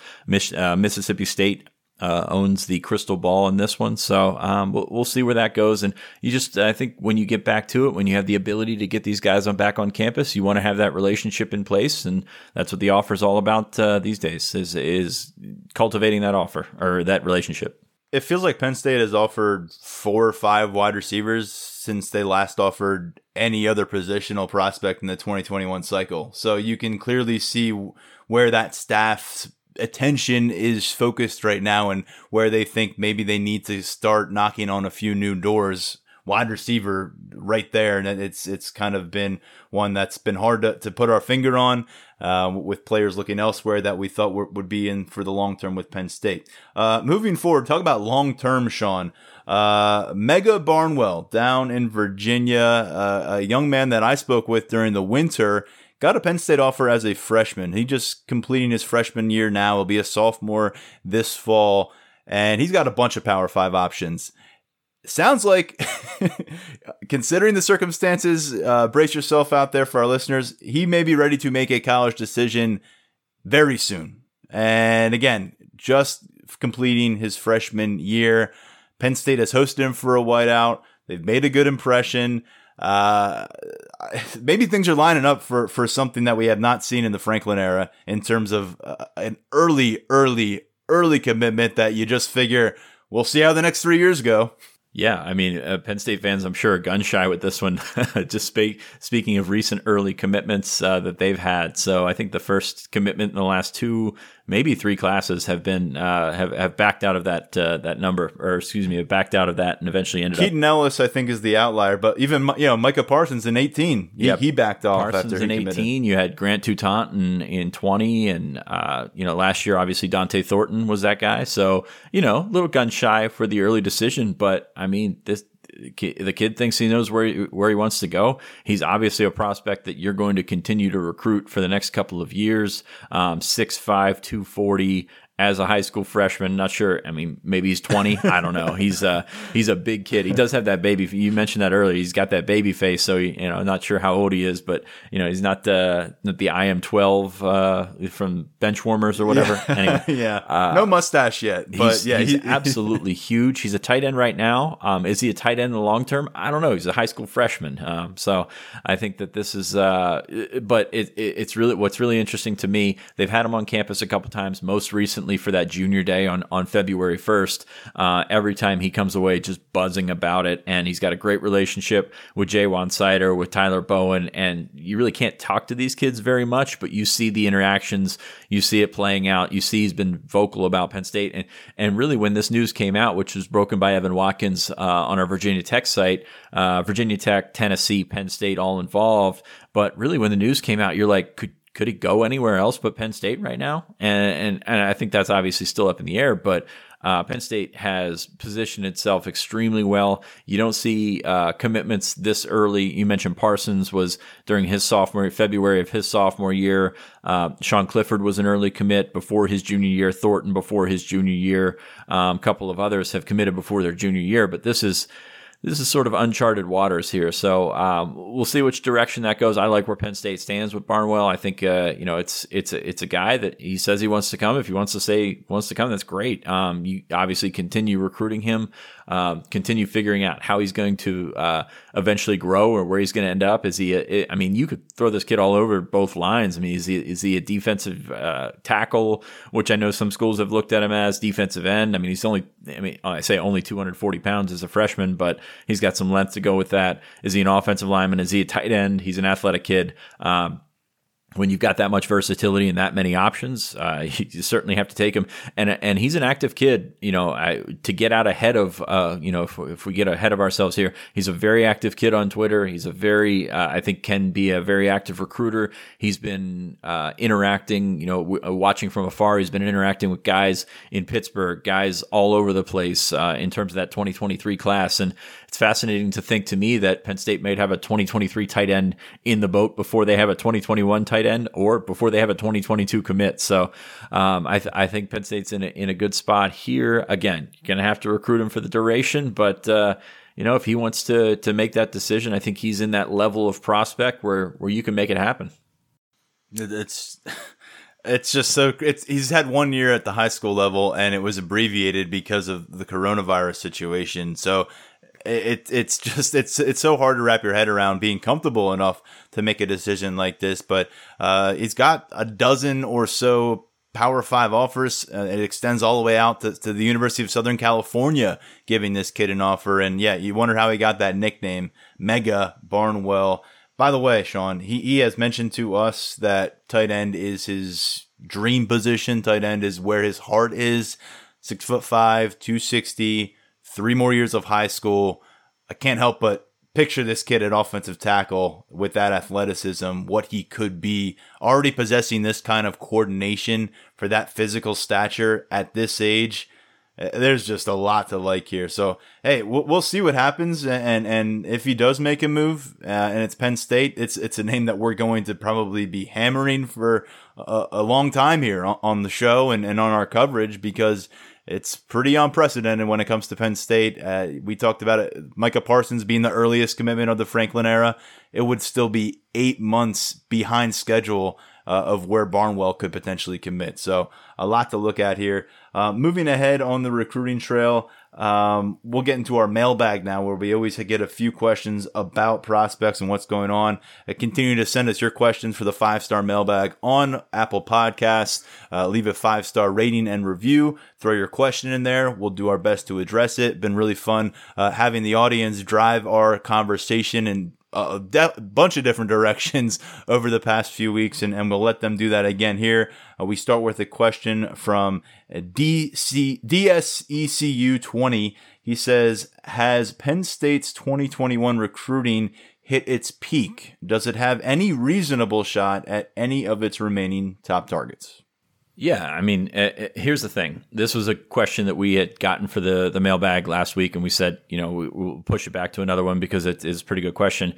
uh, Mississippi State uh, owns the crystal ball in this one. So um, we'll, we'll, see where that goes. And you just, I think, when you get back to it, when you have the ability to get these guys on back on campus, you want to have that relationship in place, and that's what the offer is all about uh, these days. Is is cultivating that offer or that relationship. It feels like Penn State has offered four or five wide receivers since they last offered any other positional prospect in the 2021 cycle. So you can clearly see where that staff's attention is focused right now and where they think maybe they need to start knocking on a few new doors wide receiver right there and it's it's kind of been one that's been hard to, to put our finger on uh, with players looking elsewhere that we thought were, would be in for the long term with Penn State. Uh, moving forward, talk about long term, Sean. Uh, Mega Barnwell down in Virginia, uh, a young man that I spoke with during the winter, got a Penn State offer as a freshman. He just completing his freshman year now. He'll be a sophomore this fall, and he's got a bunch of Power Five options. Sounds like, <laughs> considering the circumstances, uh, brace yourself out there for our listeners. He may be ready to make a college decision very soon. And again, just completing his freshman year. Penn State has hosted him for a whiteout. They've made a good impression. Uh, <laughs> maybe things are lining up for, for something that we have not seen in the Franklin era in terms of uh, an early, early, early commitment that you just figure we'll see how the next three years go. Yeah, I mean, uh, Penn State fans, I'm sure, are gun shy with this one. <laughs> Just speak, speaking of recent early commitments uh, that they've had, so I think the first commitment in the last two maybe three classes have been uh, have have backed out of that uh, that number, or excuse me, have backed out of that and eventually ended Keaton up. Ellis, I think, is the outlier, but even you know Micah Parsons in eighteen, he, yep. he backed off Parsons after in eighteen. Committed. You had Grant Toutant in, in twenty, and uh, you know last year obviously Dont'e Thornton was that guy. So you know a little gun shy for the early decision, but I mean this the kid thinks he knows where he, where he wants to go. He's obviously a prospect that you're going to continue to recruit for the next couple of years. Um, 6'5", 240, as a high school freshman. Not sure. I mean, maybe he's 20. I don't know. He's uh <laughs> he's a big kid. He does have that baby. You mentioned that earlier. He's got that baby face. So you know, not sure how old he is, but you know, he's not the not the I am 12 uh, from Benchwarmers or whatever. Yeah, anyway, <laughs> yeah. Uh, no mustache yet, but he's, yeah, he's he, <laughs> absolutely huge. He's a tight end right now. Um, is he a tight end in the long term? I don't know. He's a high school freshman. Um, so I think that this is. Uh, but it, it, it's really what's really interesting to me. They've had him on campus a couple times. Most recently for that junior day on, on February 1st. Uh, every time he comes away just buzzing about it. And he's got a great relationship with Ja'Juan Seider, with Tyler Bowen. And you really can't talk to these kids very much, but you see the interactions, you see it playing out. You see he's been vocal about Penn State. And, and really, when this news came out, which was broken by Evan Watkins uh, on our Virginia Tech site, uh, Virginia Tech, Tennessee, Penn State all involved. But really, when the news came out, you're like, could could he go anywhere else but Penn State right now? And and, and I think that's obviously still up in the air, but uh, Penn State has positioned itself extremely well. You don't see uh, commitments this early. You mentioned Parsons was during his sophomore February of his sophomore year. Uh, Sean Clifford was an early commit before his junior year. Thornton before his junior year. Um, a couple of others have committed before their junior year, but this is this is sort of uncharted waters here. So um, we'll see which direction that goes. I like where Penn State stands with Barnwell. I think uh, you know it's it's a, it's a guy that he says he wants to come. If he wants to say wants to come, that's great. Um, you obviously continue recruiting him um, continue figuring out how he's going to uh, eventually grow or where he's going to end up. Is he? A, I mean, you could throw this kid all over both lines. I mean, is he is he a defensive uh, tackle, which I know some schools have looked at him as defensive end. I mean, he's only I mean I say only 240 pounds as a freshman, but he's got some length to go with that. Is he an offensive lineman? Is he a tight end? He's an athletic kid. Um, when you've got that much versatility and that many options, uh, <laughs> you certainly have to take him. And and he's an active kid. You know, I, to get out ahead of, uh, you know, if, if, we get ahead of ourselves here, he's a very active kid on Twitter. He's a very, uh, I think, can be a very active recruiter. He's been uh, interacting, you know, w- uh, watching from afar. He's been interacting with guys in Pittsburgh, guys all over the place uh, in terms of that 2023 class. And it's fascinating to think to me that Penn State might have a 2023 tight end in the boat before they have a 2021 tight end or before they have a 2022 commit. So um, I, th- I, think Penn State's in a, in a good spot here. Again, you're going to have to recruit him for the duration, but uh, you know if he wants to to make that decision, I think he's in that level of prospect where where you can make it happen. It's. <laughs> It's just so it's he's had one year at the high school level and it was abbreviated because of the coronavirus situation. So it it's just it's it's so hard to wrap your head around being comfortable enough to make a decision like this. But uh, he's got a dozen or so Power Five offers. Uh, it extends all the way out to, to, the University of Southern California, giving this kid an offer. And yeah, you wonder how he got that nickname, Mega Barnwell. By the way, Sean, he, he has mentioned to us that tight end is his dream position. Tight end is where his heart is. Six foot five, 260 three more years of high school. I can't help but picture this kid at offensive tackle with that athleticism, what he could be, already possessing this kind of coordination for that physical stature at this age. Uh, there's just a lot to like here. So hey, we'll, we'll see what happens, and and if he does make a move, uh, and it's Penn State, it's it's a name that we're going to probably be hammering for a, a long time here on, on the show and, and on our coverage because it's pretty unprecedented when it comes to Penn State. Uh, we talked about it, Micah Parsons being the earliest commitment of the Franklin era. It would still be eight months behind schedule uh, of where Barnwell could potentially commit. So a lot to look at here. Uh, moving ahead on the recruiting trail, um, we'll get into our mailbag now, where we always get a few questions about prospects and what's going on. Uh, continue to send us your questions for the five star mailbag on Apple Podcasts. Uh, leave a five star rating and review. Throw your question in there. We'll do our best to address it. Been really fun uh, having the audience drive our conversation and a de- bunch of different <laughs> directions over the past few weeks, and, and we'll let them do that again here. Uh, we start with a question from DC, DSECU 20. He says, Has Penn State's 2021 recruiting hit its peak? Does it have any reasonable shot at any of its remaining top targets? Yeah, I mean, uh, here's the thing. This was a question that we had gotten for the the mailbag last week, and we said, you know, we, will push it back to another one because it is a pretty good question.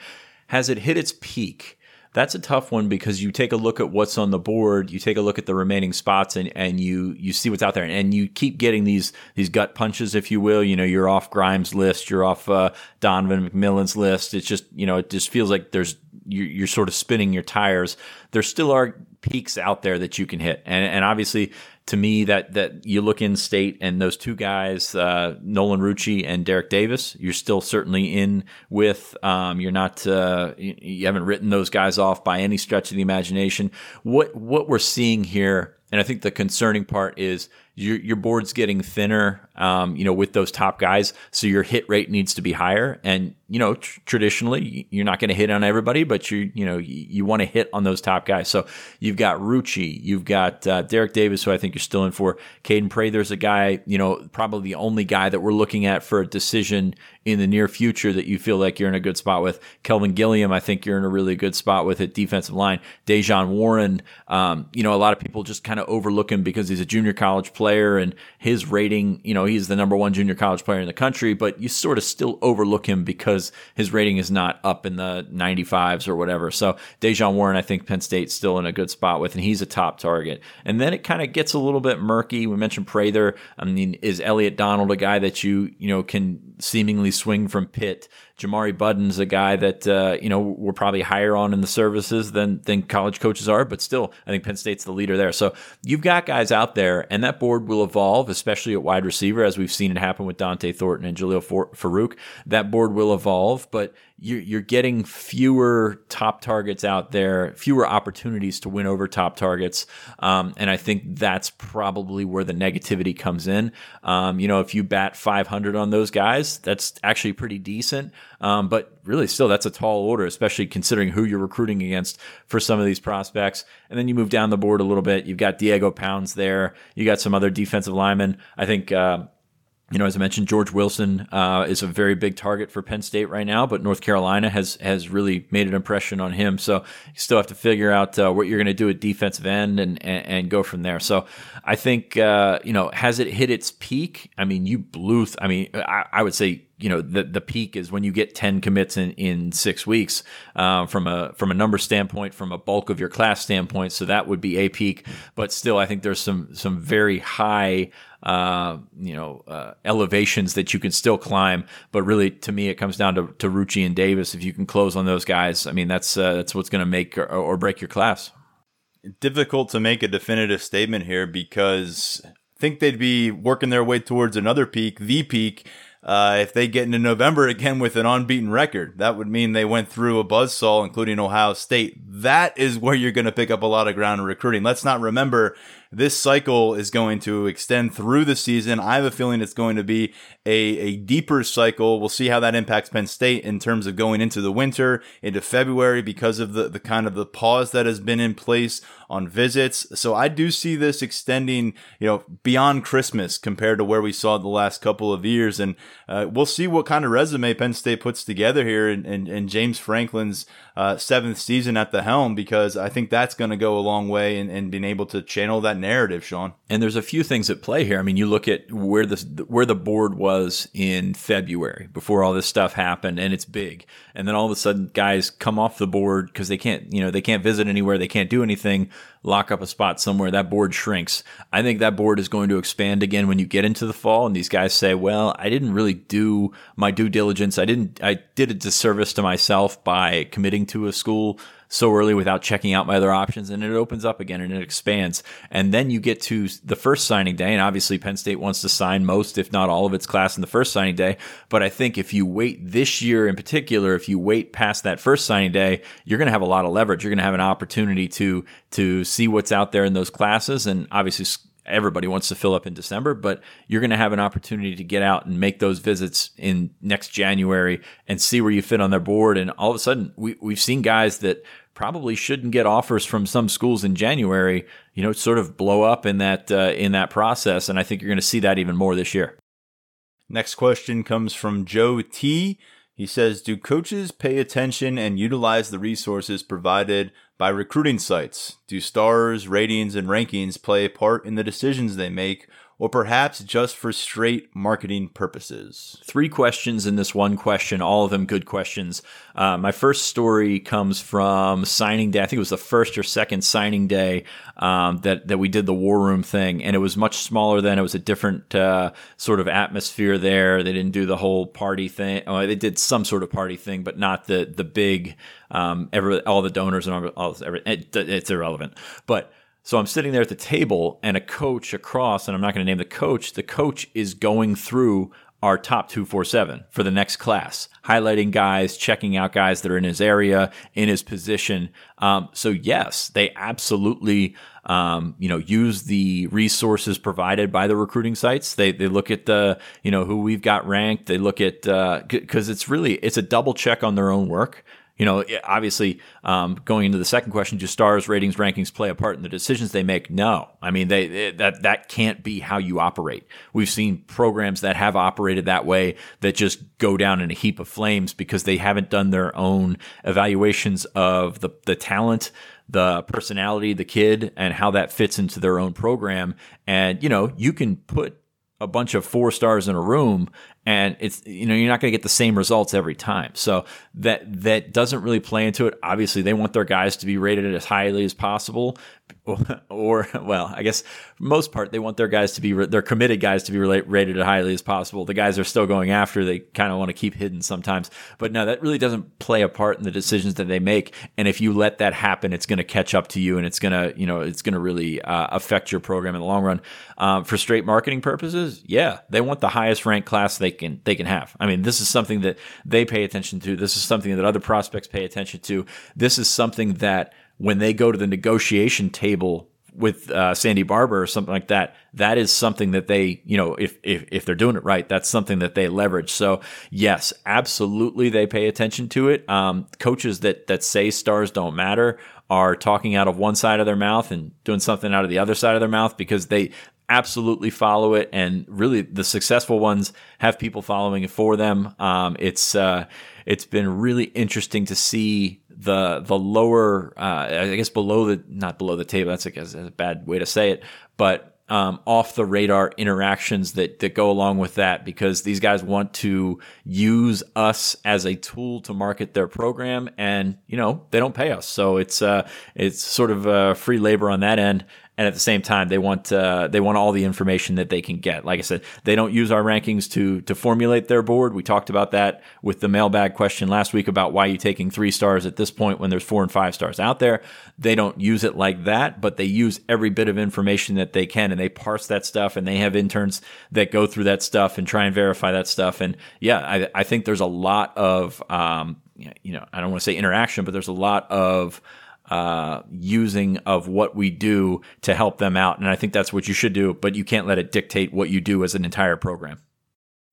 Has it hit its peak? That's a tough one because you take a look at what's on the board, you take a look at the remaining spots, and, and you you see what's out there, and you keep getting these these gut punches, if you will. You know, you're off Grimes' list, you're off uh, Donovan McMillon's list. It's just you know, it just feels like there's you're sort of spinning your tires. There still are peaks out there that you can hit. And, and obviously, to me, that that you look in state and those two guys, uh, Nolan Rucci and Derrick Davis, you're still certainly in with. Um, you're not uh, you, you haven't written those guys off by any stretch of the imagination. What what we're seeing here, and I think the concerning part is your your board's getting thinner, um, you know, with those top guys. So your hit rate needs to be higher. And you know, tr- traditionally, you're not going to hit on everybody, but you you know you, you want to hit on those top guys. So you've got Rucci, you've got uh, Derrick Davis, who I think you're still in for. Kaden Prather's a guy, you know, probably the only guy that we're looking at for a decision in the near future that you feel like you're in a good spot with. Kelvin Gilliam, I think you're in a really good spot with at defensive line. Dejon Warren, um, you know, a lot of people just kind of overlook him because he's a junior college player and his rating, you know, he's the number one junior college player in the country, but you sort of still overlook him because his rating is not up in the 95s or whatever. So Dejon Warren, I think Penn State's still in a good spot with, and he's a top target. And then it kind of gets a little bit murky. We mentioned Prather. I mean, is Elliot Donald a guy that you, you know, can seemingly swing from Pitt. Jamari Budden's a guy that uh, you know we're probably higher on in the services than than college coaches are, but still, I think Penn State's the leader there. So you've got guys out there, and that board will evolve, especially at wide receiver, as we've seen it happen with Dont'e Thornton and Jalil Farooq. That board will evolve, but you're, you're getting fewer top targets out there, fewer opportunities to win over top targets. Um, and I think that's probably where the negativity comes in. Um, you know, if you bat 500 on those guys, that's actually pretty decent. Um, but really, still, that's a tall order, especially considering who you're recruiting against for some of these prospects. And then you move down the board a little bit. You've got Diego Pounds there. You got some other defensive linemen. I think. Uh, you know, as I mentioned, George Wilson uh, is a very big target for Penn State right now, but North Carolina has has really made an impression on him. So you still have to figure out uh, what you're going to do at defensive end and, and, and go from there. So I think uh, you know, has it hit its peak? I mean, you blew. Th- I mean, I, I, would say you know the the peak is when you get ten commits in in six weeks uh, from a from a number standpoint, from a bulk of your class standpoint. So that would be a peak, but still, I think there's some some very high uh, you know, uh, elevations that you can still climb. But really, to me, it comes down to, to Rucci and Davis. If you can close on those guys, I mean, that's uh, that's what's going to make or, or break your class. Difficult to make a definitive statement here because I think they'd be working their way towards another peak, the peak. Uh, if they get into November again with an unbeaten record, that would mean they went through a buzzsaw, including Ohio State. That is where you're going to pick up a lot of ground in recruiting. Let's not remember this cycle is going to extend through the season. I have a feeling it's going to be a, a deeper cycle. We'll see how that impacts Penn State in terms of going into the winter, into February, because of the, the kind of the pause that has been in place on visits. So I do see this extending, you know, beyond Christmas compared to where we saw the last couple of years. And uh, we'll see what kind of resume Penn State puts together here in, in, in James Franklin's uh, seventh season at the helm, because I think that's going to go a long way in, in being able to channel that narrative, Sean. And there's a few things at play here. I mean, you look at where the where the board was in February before all this stuff happened, and it's big. And then all of a sudden, guys come off the board because they can't, you know, they can't visit anywhere, they can't do anything. Lock up a spot somewhere. That board shrinks. I think that board is going to expand again when you get into the fall, and these guys say, "Well, I didn't really do my due diligence. I didn't. I did a disservice to myself by committing to a school." So early without checking out my other options and it opens up again and it expands. And then you get to the first signing day. And obviously Penn State wants to sign most, if not all of its class in the first signing day. But I think if you wait this year in particular, if you wait past that first signing day, you're going to have a lot of leverage. You're going to have an opportunity to, to see what's out there in those classes. And obviously everybody wants to fill up in December, but you're going to have an opportunity to get out and make those visits in next January and see where you fit on their board. And all of a sudden, we, we've seen guys that probably shouldn't get offers from some schools in January, you know, sort of blow up in that uh, in that process. And I think you're going to see that even more this year. Next question comes from Joe T. He says, Do coaches pay attention and utilize the resources provided by recruiting sites? Do stars, ratings, and rankings play a part in the decisions they make, or perhaps just for straight marketing purposes? Three questions in this one question, all of them good questions. Uh, my first story comes from signing day. I think it was the first or second signing day um, that that we did the war room thing, and it was much smaller then. It was a different uh, sort of atmosphere there. They didn't do the whole party thing. They did some sort of party thing, but not the the big um, every, all the donors and all, all it, it's irrelevant, but so I'm sitting there at the table, and a coach across, and I'm not going to name the coach, the coach is going through our top 247 for the next class, highlighting guys, checking out guys that are in his area, in his position. Um, so yes, they absolutely, um, you know, use the resources provided by the recruiting sites. They they look at the, you know, who we've got ranked. They look at because uh, it's really it's a double check on their own work you know, obviously, um, going into the second question, do stars, ratings, rankings play a part in the decisions they make? No, I mean they that that can't be how you operate. We've seen programs that have operated that way that just go down in a heap of flames because they haven't done their own evaluations of the the talent, the personality, the kid, and how that fits into their own program. And you know, you can put a bunch of four stars in a room and it's you know you're not going to get the same results every time. So that that doesn't really play into it. Obviously they want their guys to be rated as highly as possible. <laughs> Or well i guess most part they want their guys to be their committed guys to be rated as highly as possible. The guys are still going after they kind of want to keep hidden sometimes. But no that really doesn't play a part in the decisions that they make. And if you let that happen it's going to catch up to you and it's going to you know it's going to really uh, affect your program in the long run. Um, for straight marketing purposes yeah they want the highest ranked class they can they can have i mean this is something that they pay attention to this is something that other prospects pay attention to this is something that when they go to the negotiation table with uh, Sandy Barbour or something like that, that is something that they, you know, if, if if they're doing it right, that's something that they leverage. So yes, absolutely, they pay attention to it. Um, coaches that that say stars don't matter are talking out of one side of their mouth and doing something out of the other side of their mouth because they absolutely follow it, and really the successful ones have people following it for them. Um, it's uh, it's been really interesting to see the the lower, uh, I guess below the not below the table. That's a, a bad way to say it, but um, off the radar interactions that that go along with that because these guys want to use us as a tool to market their program and you know they don't pay us so it's uh it's sort of uh, free labor on that end and at the same time they want uh, they want all the information that they can get. Like I said, they don't use our rankings to to formulate their board. We talked about that with the mailbag question last week about why you taking three stars at this point when there's four and five stars out there. They don't use it like that, but they use every bit of information that they can and they parse that stuff and they have interns that go through that stuff and try and verify that stuff. And yeah, I, I think there's a lot of um, you know I don't want to say interaction, but there's a lot of uh, using of what we do to help them out. And I think that's what you should do, but you can't let it dictate what you do as an entire program.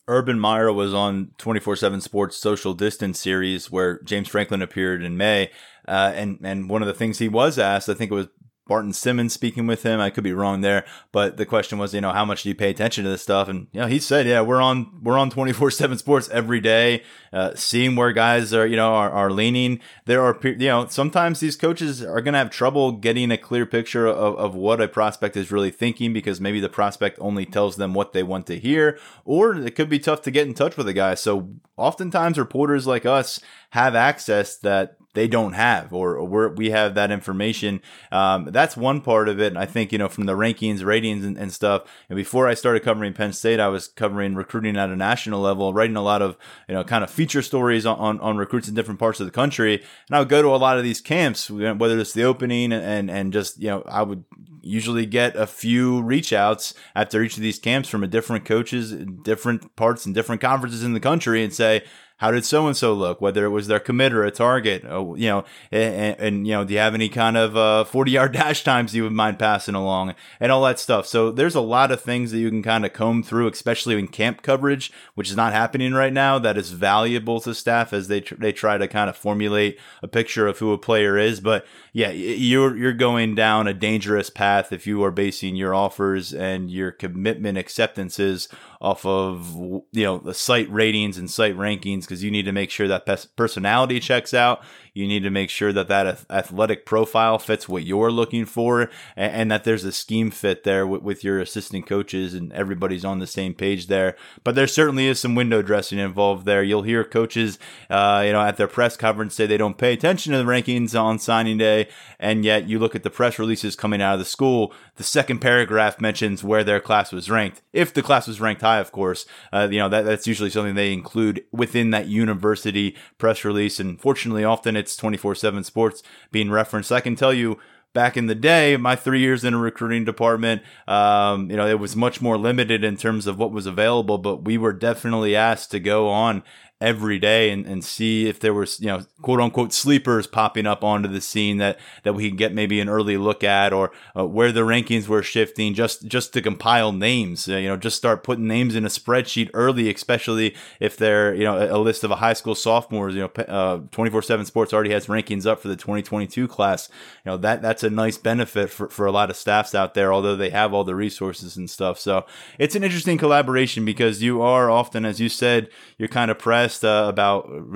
Urban Meyer was on 24 7 Sports Social Distance series where James Franklin appeared in May. Uh, and, and one of the things he was asked, I think it was Barton Simmons speaking with him. I could be wrong there, but the question was, you know, how much do you pay attention to this stuff? And you know, he said, yeah, we're on we're on twenty four seven Sports every day, uh, seeing where guys are, you know, are, are leaning. There are, you know, sometimes these coaches are going to have trouble getting a clear picture of, of what a prospect is really thinking because maybe the prospect only tells them what they want to hear, or it could be tough to get in touch with a guy. So oftentimes reporters like us have access that they don't have, or, or we have that information. Um, that's one part of it. And I think, you know, from the rankings, ratings, and, and, stuff. And before I started covering Penn State, I was covering recruiting at a national level, writing a lot of, you know, kind of feature stories on, on, on recruits in different parts of the country. And I would go to a lot of these camps, whether it's the opening and, and just, you know, I would usually get a few reach outs after each of these camps from a different coaches different parts and different conferences in the country and say, how did so and so look? Whether it was their commit or a target, uh, you know, and, and, you know, do you have any kind of uh, 40 yard <laughs> dash times you would mind passing along and all that stuff? So there's a lot of things that you can kind of comb through, especially in camp coverage, which is not happening right now. That is valuable to staff as they tr- they try to kind of formulate a picture of who a player is. But yeah, you're you're going down a dangerous path if you are basing your offers and your commitment acceptances off of you know the site ratings and site rankings because you need to make sure that personality checks out you need to make sure that that athletic profile fits what you're looking for and, and that there's a scheme fit there with, with, your assistant coaches and everybody's on the same page there. But there certainly is some window dressing involved there. You'll hear coaches, uh, you know, at their press conference say they don't pay attention to the rankings on signing day. And yet you look at the press releases coming out of the school, the second paragraph mentions where their class was ranked. If the class was ranked high, of course, uh, you know, that, that's usually something they include within that university press release. And fortunately, often it's 24 7 sports being referenced. I can tell you back in the day, my three years in a recruiting department, um, you know, it was much more limited in terms of what was available, but we were definitely asked to go on every day and, and see if there was, you know, quote unquote sleepers popping up onto the scene that, that we can get maybe an early look at or uh, where the rankings were shifting just, just to compile names, uh, you know, just start putting names in a spreadsheet early, especially if they're, you know, a, a list of a high school sophomores, you know, uh, 24 seven sports already has rankings up for the 2022 class. You know, that, that's a nice benefit for, for a lot of staffs out there, although they have all the resources and stuff. So it's an interesting collaboration because you are often, as you said, you're kind of pressed uh, about you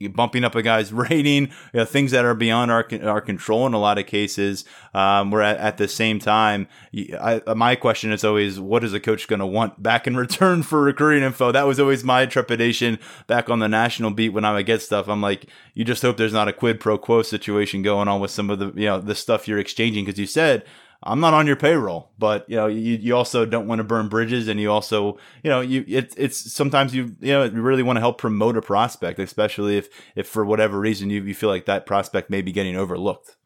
know bumping up a guy's <laughs> rating, you know, things that are beyond our our control in a lot of cases. Um, where at, at, the same time, I, my question is always, what is a coach going to want back in <laughs> return for recruiting info? That was always my trepidation back on the national beat when I would get stuff. I'm like, you just hope there's not a quid pro quo situation going on with some of the you know the stuff you're exchanging because you said I'm not on your payroll, but you know, you, you also don't want to burn bridges, and you also, you know, you it, it's sometimes you you know you really want to help promote a prospect, especially if if for whatever reason you, you feel like that prospect may be getting overlooked.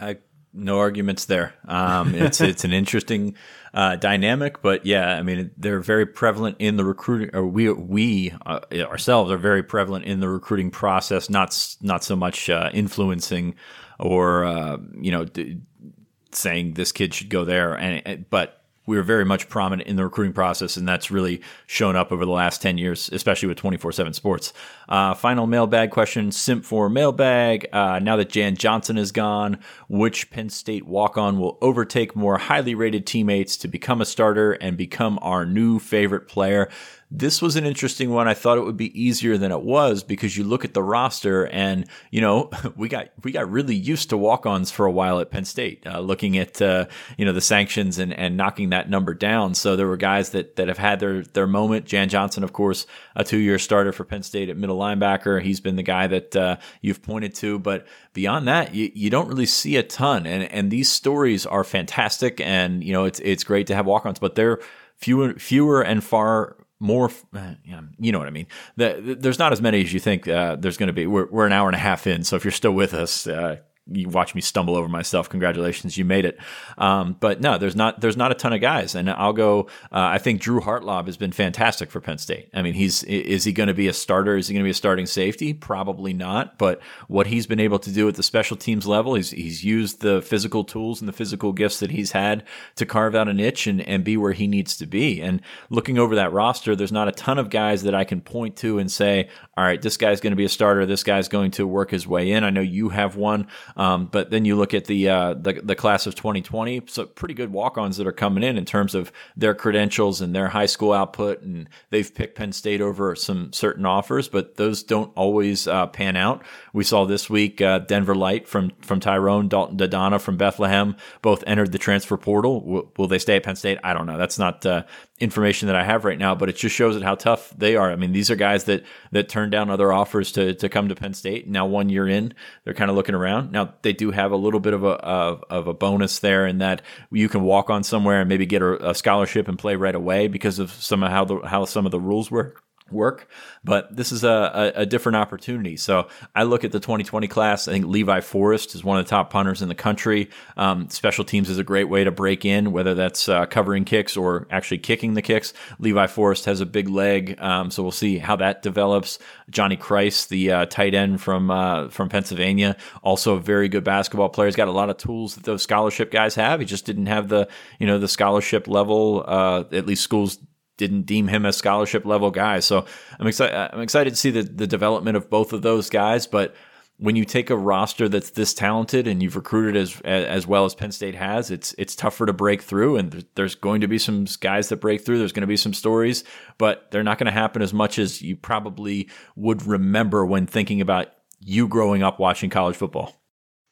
I, no arguments there. Um, it's it's an interesting uh, dynamic, but yeah, I mean they're very prevalent in the recruiting, or we we uh, ourselves are very prevalent in the recruiting process. Not not so much uh, influencing or uh, you know. D- saying this kid should go there. And but we were very much prominent in the recruiting process, and that's really shown up over the last 10 years, especially with 24 7 sports. Uh, final mailbag question Simp for mailbag. Uh, now that Jan Johnson is gone, which Penn State walk on will overtake more highly rated teammates to become a starter and become our new favorite player? This was an interesting one. I thought it would be easier than it was because you look at the roster and, you know, <laughs> we got, we got really used to walk-ons for a while at Penn State, uh, looking at, uh, you know, the sanctions and, and knocking that number down. So there were guys that, that have had their, their moment. Jan Johnson, of course, a two-year starter for Penn State at middle linebacker. He's been the guy that, uh, you've pointed to, but beyond that, you, you don't really see a ton. And, and these stories are fantastic. And, you know, it's, it's great to have walk-ons, but they're, fewer fewer and far more, uh, you know what I mean. The, there's not as many as you think uh, there's going to be. We're, we're an hour and a half in, so if you're still with us, uh, you watch me stumble over myself. Congratulations, you made it. Um, but no, there's not there's not a ton of guys, and I'll go. Uh, I think Drew Hartlaub has been fantastic for Penn State. I mean, he's is he going to be a starter? Is he going to be a starting safety? Probably not. But what he's been able to do at the special teams level, he's he's used the physical tools and the physical gifts that he's had to carve out a niche and and be where he needs to be. And looking over that roster, there's not a ton of guys that I can point to and say, all right, this guy's going to be a starter. This guy's going to work his way in. I know you have one Um, but then you look at the, uh, the the class of 2020, so pretty good walk-ons that are coming in in terms of their credentials and their high school output, and they've picked Penn State over some certain offers, but those don't always uh, pan out. We saw this week uh, Denver Light from from Tyrone, Dalton Dadana from Bethlehem, both entered the transfer portal. Will, will they stay at Penn State? I don't know. That's not uh, information that I have right now, but it just shows it how tough they are. I mean, these are guys that that turned down other offers to to come to Penn State. Now, one year in, they're kind of looking around. Now, they do have a little bit of a of, of a bonus there in that you can walk on somewhere and maybe get a, a scholarship and play right away because of some of how the how some of the rules work work, but this is a, a, a, different opportunity. So I look at the 2020 class. I think Levi Forrest is one of the top punters in the country. Um, special teams is a great way to break in, whether that's uh, covering kicks or actually kicking the kicks. Levi Forrest has a big leg, um, so we'll see how that develops. Johnny Christ, the uh, tight end from uh, from Pennsylvania, also a very good basketball player. He's got a lot of tools that those scholarship guys have. He just didn't have the you know the scholarship level. Uh, at least schools didn't deem him a scholarship level guy. So I'm excited. I'm excited to see the the development of both of those guys. But when you take a roster that's this talented and you've recruited as as well as Penn State has, it's it's tougher to break through. And there's going to be some guys that break through. There's going to be some stories, but they're not going to happen as much as you probably would remember when thinking about you growing up watching college football.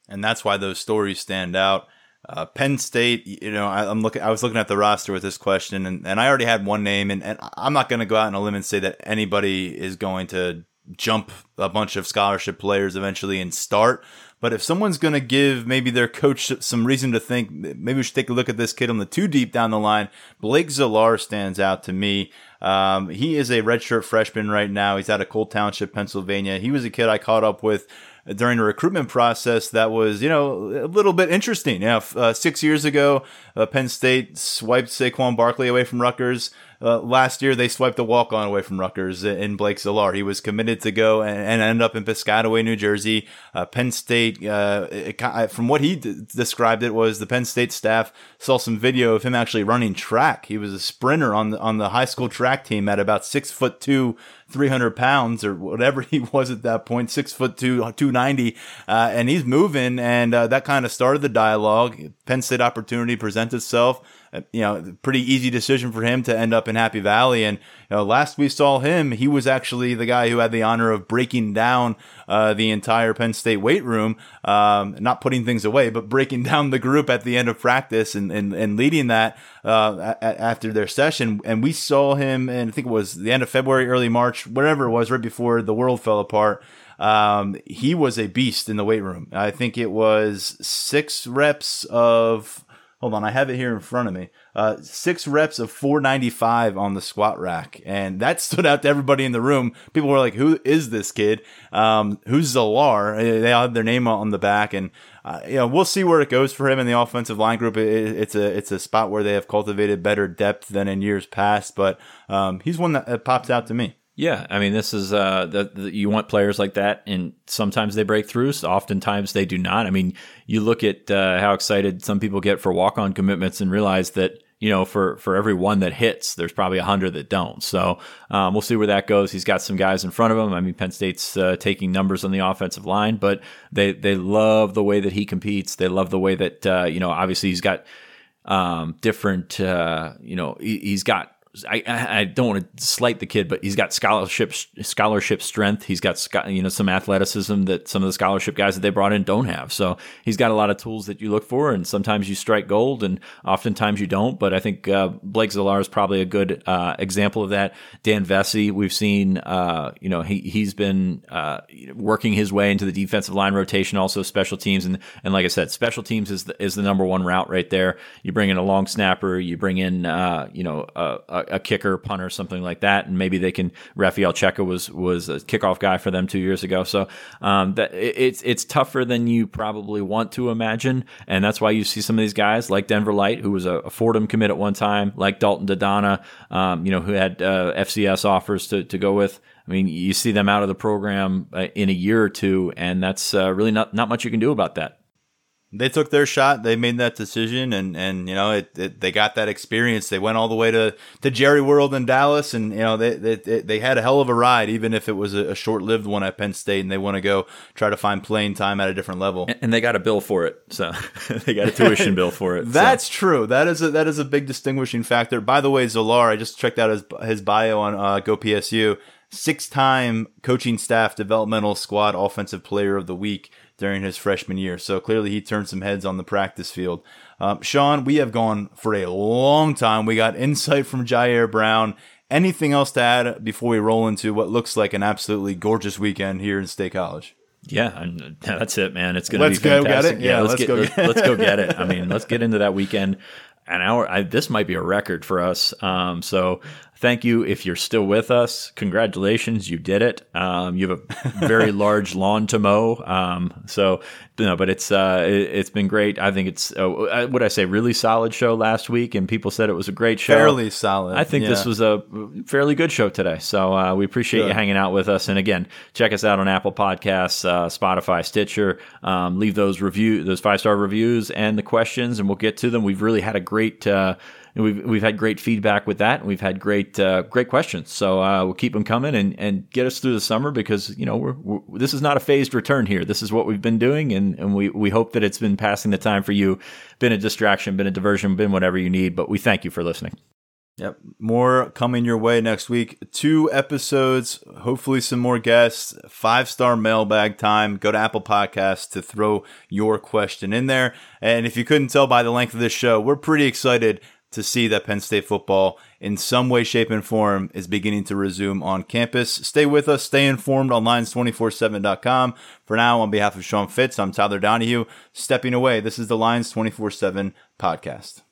And that's why those stories stand out. Uh, Penn State, you know, I, am looking. I was looking at the roster with this question, and, and I already had one name, and, and I'm not going to go out on a limb and say that anybody is going to jump a bunch of scholarship players eventually and start. But if someone's going to give maybe their coach some reason to think, maybe we should take a look at this kid on the two deep down the line. Blake Zillar stands out to me. Um, he is a redshirt freshman right now. He's out of Cole Township, Pennsylvania. He was a kid I caught up with during the recruitment process that was, you know, a little bit interesting. Yeah, uh, six years ago, uh, Penn State swiped Saquon Barkley away from Rutgers. Uh, last year, they swiped a walk on away from Rutgers in Blake Zillar. He was committed to go and, and end up in Piscataway, New Jersey. Uh, Penn State, uh, it, from what he d- described, it was the Penn State staff saw some video of him actually running track. He was a sprinter on the on the high school track team at about six foot two, 300 pounds or whatever <laughs> he was at that point, six foot two, 290. Uh, and he's moving. And uh, that kind of started the dialogue. Penn State opportunity presents itself. Uh, you know, pretty easy decision for him to end up in Happy Valley. And you know, last we saw him, he was actually the guy who had the honor of breaking down uh, the entire Penn State weight room, um, not putting things away, but breaking <laughs> down the group at the end of practice and, and, and leading that uh, a- after their session. And we saw him, and I think it was the end of February, early March, whatever it was, right before the world fell apart. Um, he was a beast in the weight room. I think it was six reps of hold on, I have it here in front of me. Uh, six reps of 495 on the squat rack. And that <laughs> stood out to everybody in the room. People were like, who is this kid? Um, who's Zillar? They all had their name on the back. And, uh, you know, we'll see where it goes for him in the offensive line group. It, it's a, it's a spot where they have cultivated better depth than in years past, but, um, he's one that pops out to me. Yeah, I mean, this is uh, you want players like that, and sometimes they break through. So oftentimes they do not. I mean, you look at uh, how excited some people get for walk on commitments and realize that you know for for every one that hits, there's probably a hundred that don't. So um, we'll see where that goes. He's got some guys in front of him. I mean, Penn State's uh, taking numbers on the offensive line, but they they love the way that he competes. They love the way that uh, you know. Obviously, he's got um, different. Uh, you know, he, has got I, I don't want to slight the kid, but he's got scholarship scholarship strength. He's got you know some athleticism that some of the scholarship guys that they brought in don't have. So he's got a lot of tools that you look for, and sometimes you strike gold, and oftentimes you don't. But I think uh, Blake Zillar is probably a good uh, example of that. Dan Vesey, we've seen, uh, you know, he he's been uh, working his way into the defensive line rotation, also special teams, and and like I said, special teams is the, is the number one route right there. You bring in a long snapper, you bring in, uh, you know, a a, kicker, punter, something like that, and maybe they can. Rafael Checa was was a kickoff guy for them two years ago, so um, that it's it's tougher than you probably want to imagine, and that's why you see some of these guys like Denver Light, who was a, a Fordham commit at one time, like Dalton Dadana, um, you know, who had uh, FCS offers to to go with. I mean, you see them out of the program uh, in a year or two, and that's uh, really not not much you can do about that. They took their shot. They made that decision, and and you know it, it, they got that experience. They went all the way to to Jerry World in Dallas, and you know they they, they had a hell of a ride, even if it was a, short lived one at Penn State. And they want to go try to find playing time at a different level. And they got a bill for it, so <laughs> they got a tuition bill for it. <laughs> That's so. true. That is a that is a big distinguishing factor. By the way, Zolar, I just checked out his his bio on uh, GoPSU. Six time coaching staff developmental squad offensive player of the week during his freshman year. So clearly he turned some heads on the practice field. Um, Sean, we have gone for a long time. We got insight from Ji'Ayir Brown. Anything else to add before we roll into what looks like an absolutely gorgeous weekend here in State College? Yeah, that's it, man. It's going to be fantastic. Go yeah, let's, let's get, go let's, let's go get it. <laughs> I mean, let's get into that weekend an hour. I, this might be a record for us. Um, so thank you if you're still with us. Congratulations, you did it. Um, you have a very <laughs> large lawn to mow. Um, so no, but it's uh, it, has been great. I think it's uh, what I say, really solid show last week, and people said it was a great show. Fairly solid. I think yeah. this was a fairly good show today. So uh, we appreciate you hanging out with us. And again, check us out on Apple Podcasts, uh, Spotify, Stitcher. Um, leave those review, those five star reviews, and the questions, and we'll get to them. We've really had a great uh, we've we've had great feedback with that, and we've had great uh, great questions. So uh, we'll keep them coming and, and get us through the summer because you know we're, we're, this is not a phased return here. This is what we've been doing, and, and we we hope that it's been passing the time for you, been a distraction, been a diversion, been whatever you need. But we thank you for listening. Yep. More coming your way next week. Two episodes, hopefully some more guests, five star mailbag time. Go to Apple Podcasts to throw your question in there. And if you couldn't tell by the length of this show, we're pretty excited to see that Penn State football, in some way, shape, and form, is beginning to resume on campus. Stay with us, stay informed on Lions247.com. For now, on behalf of Sean Fitz, I'm Tyler Donohue, stepping away. This is the Lions 24 7 podcast.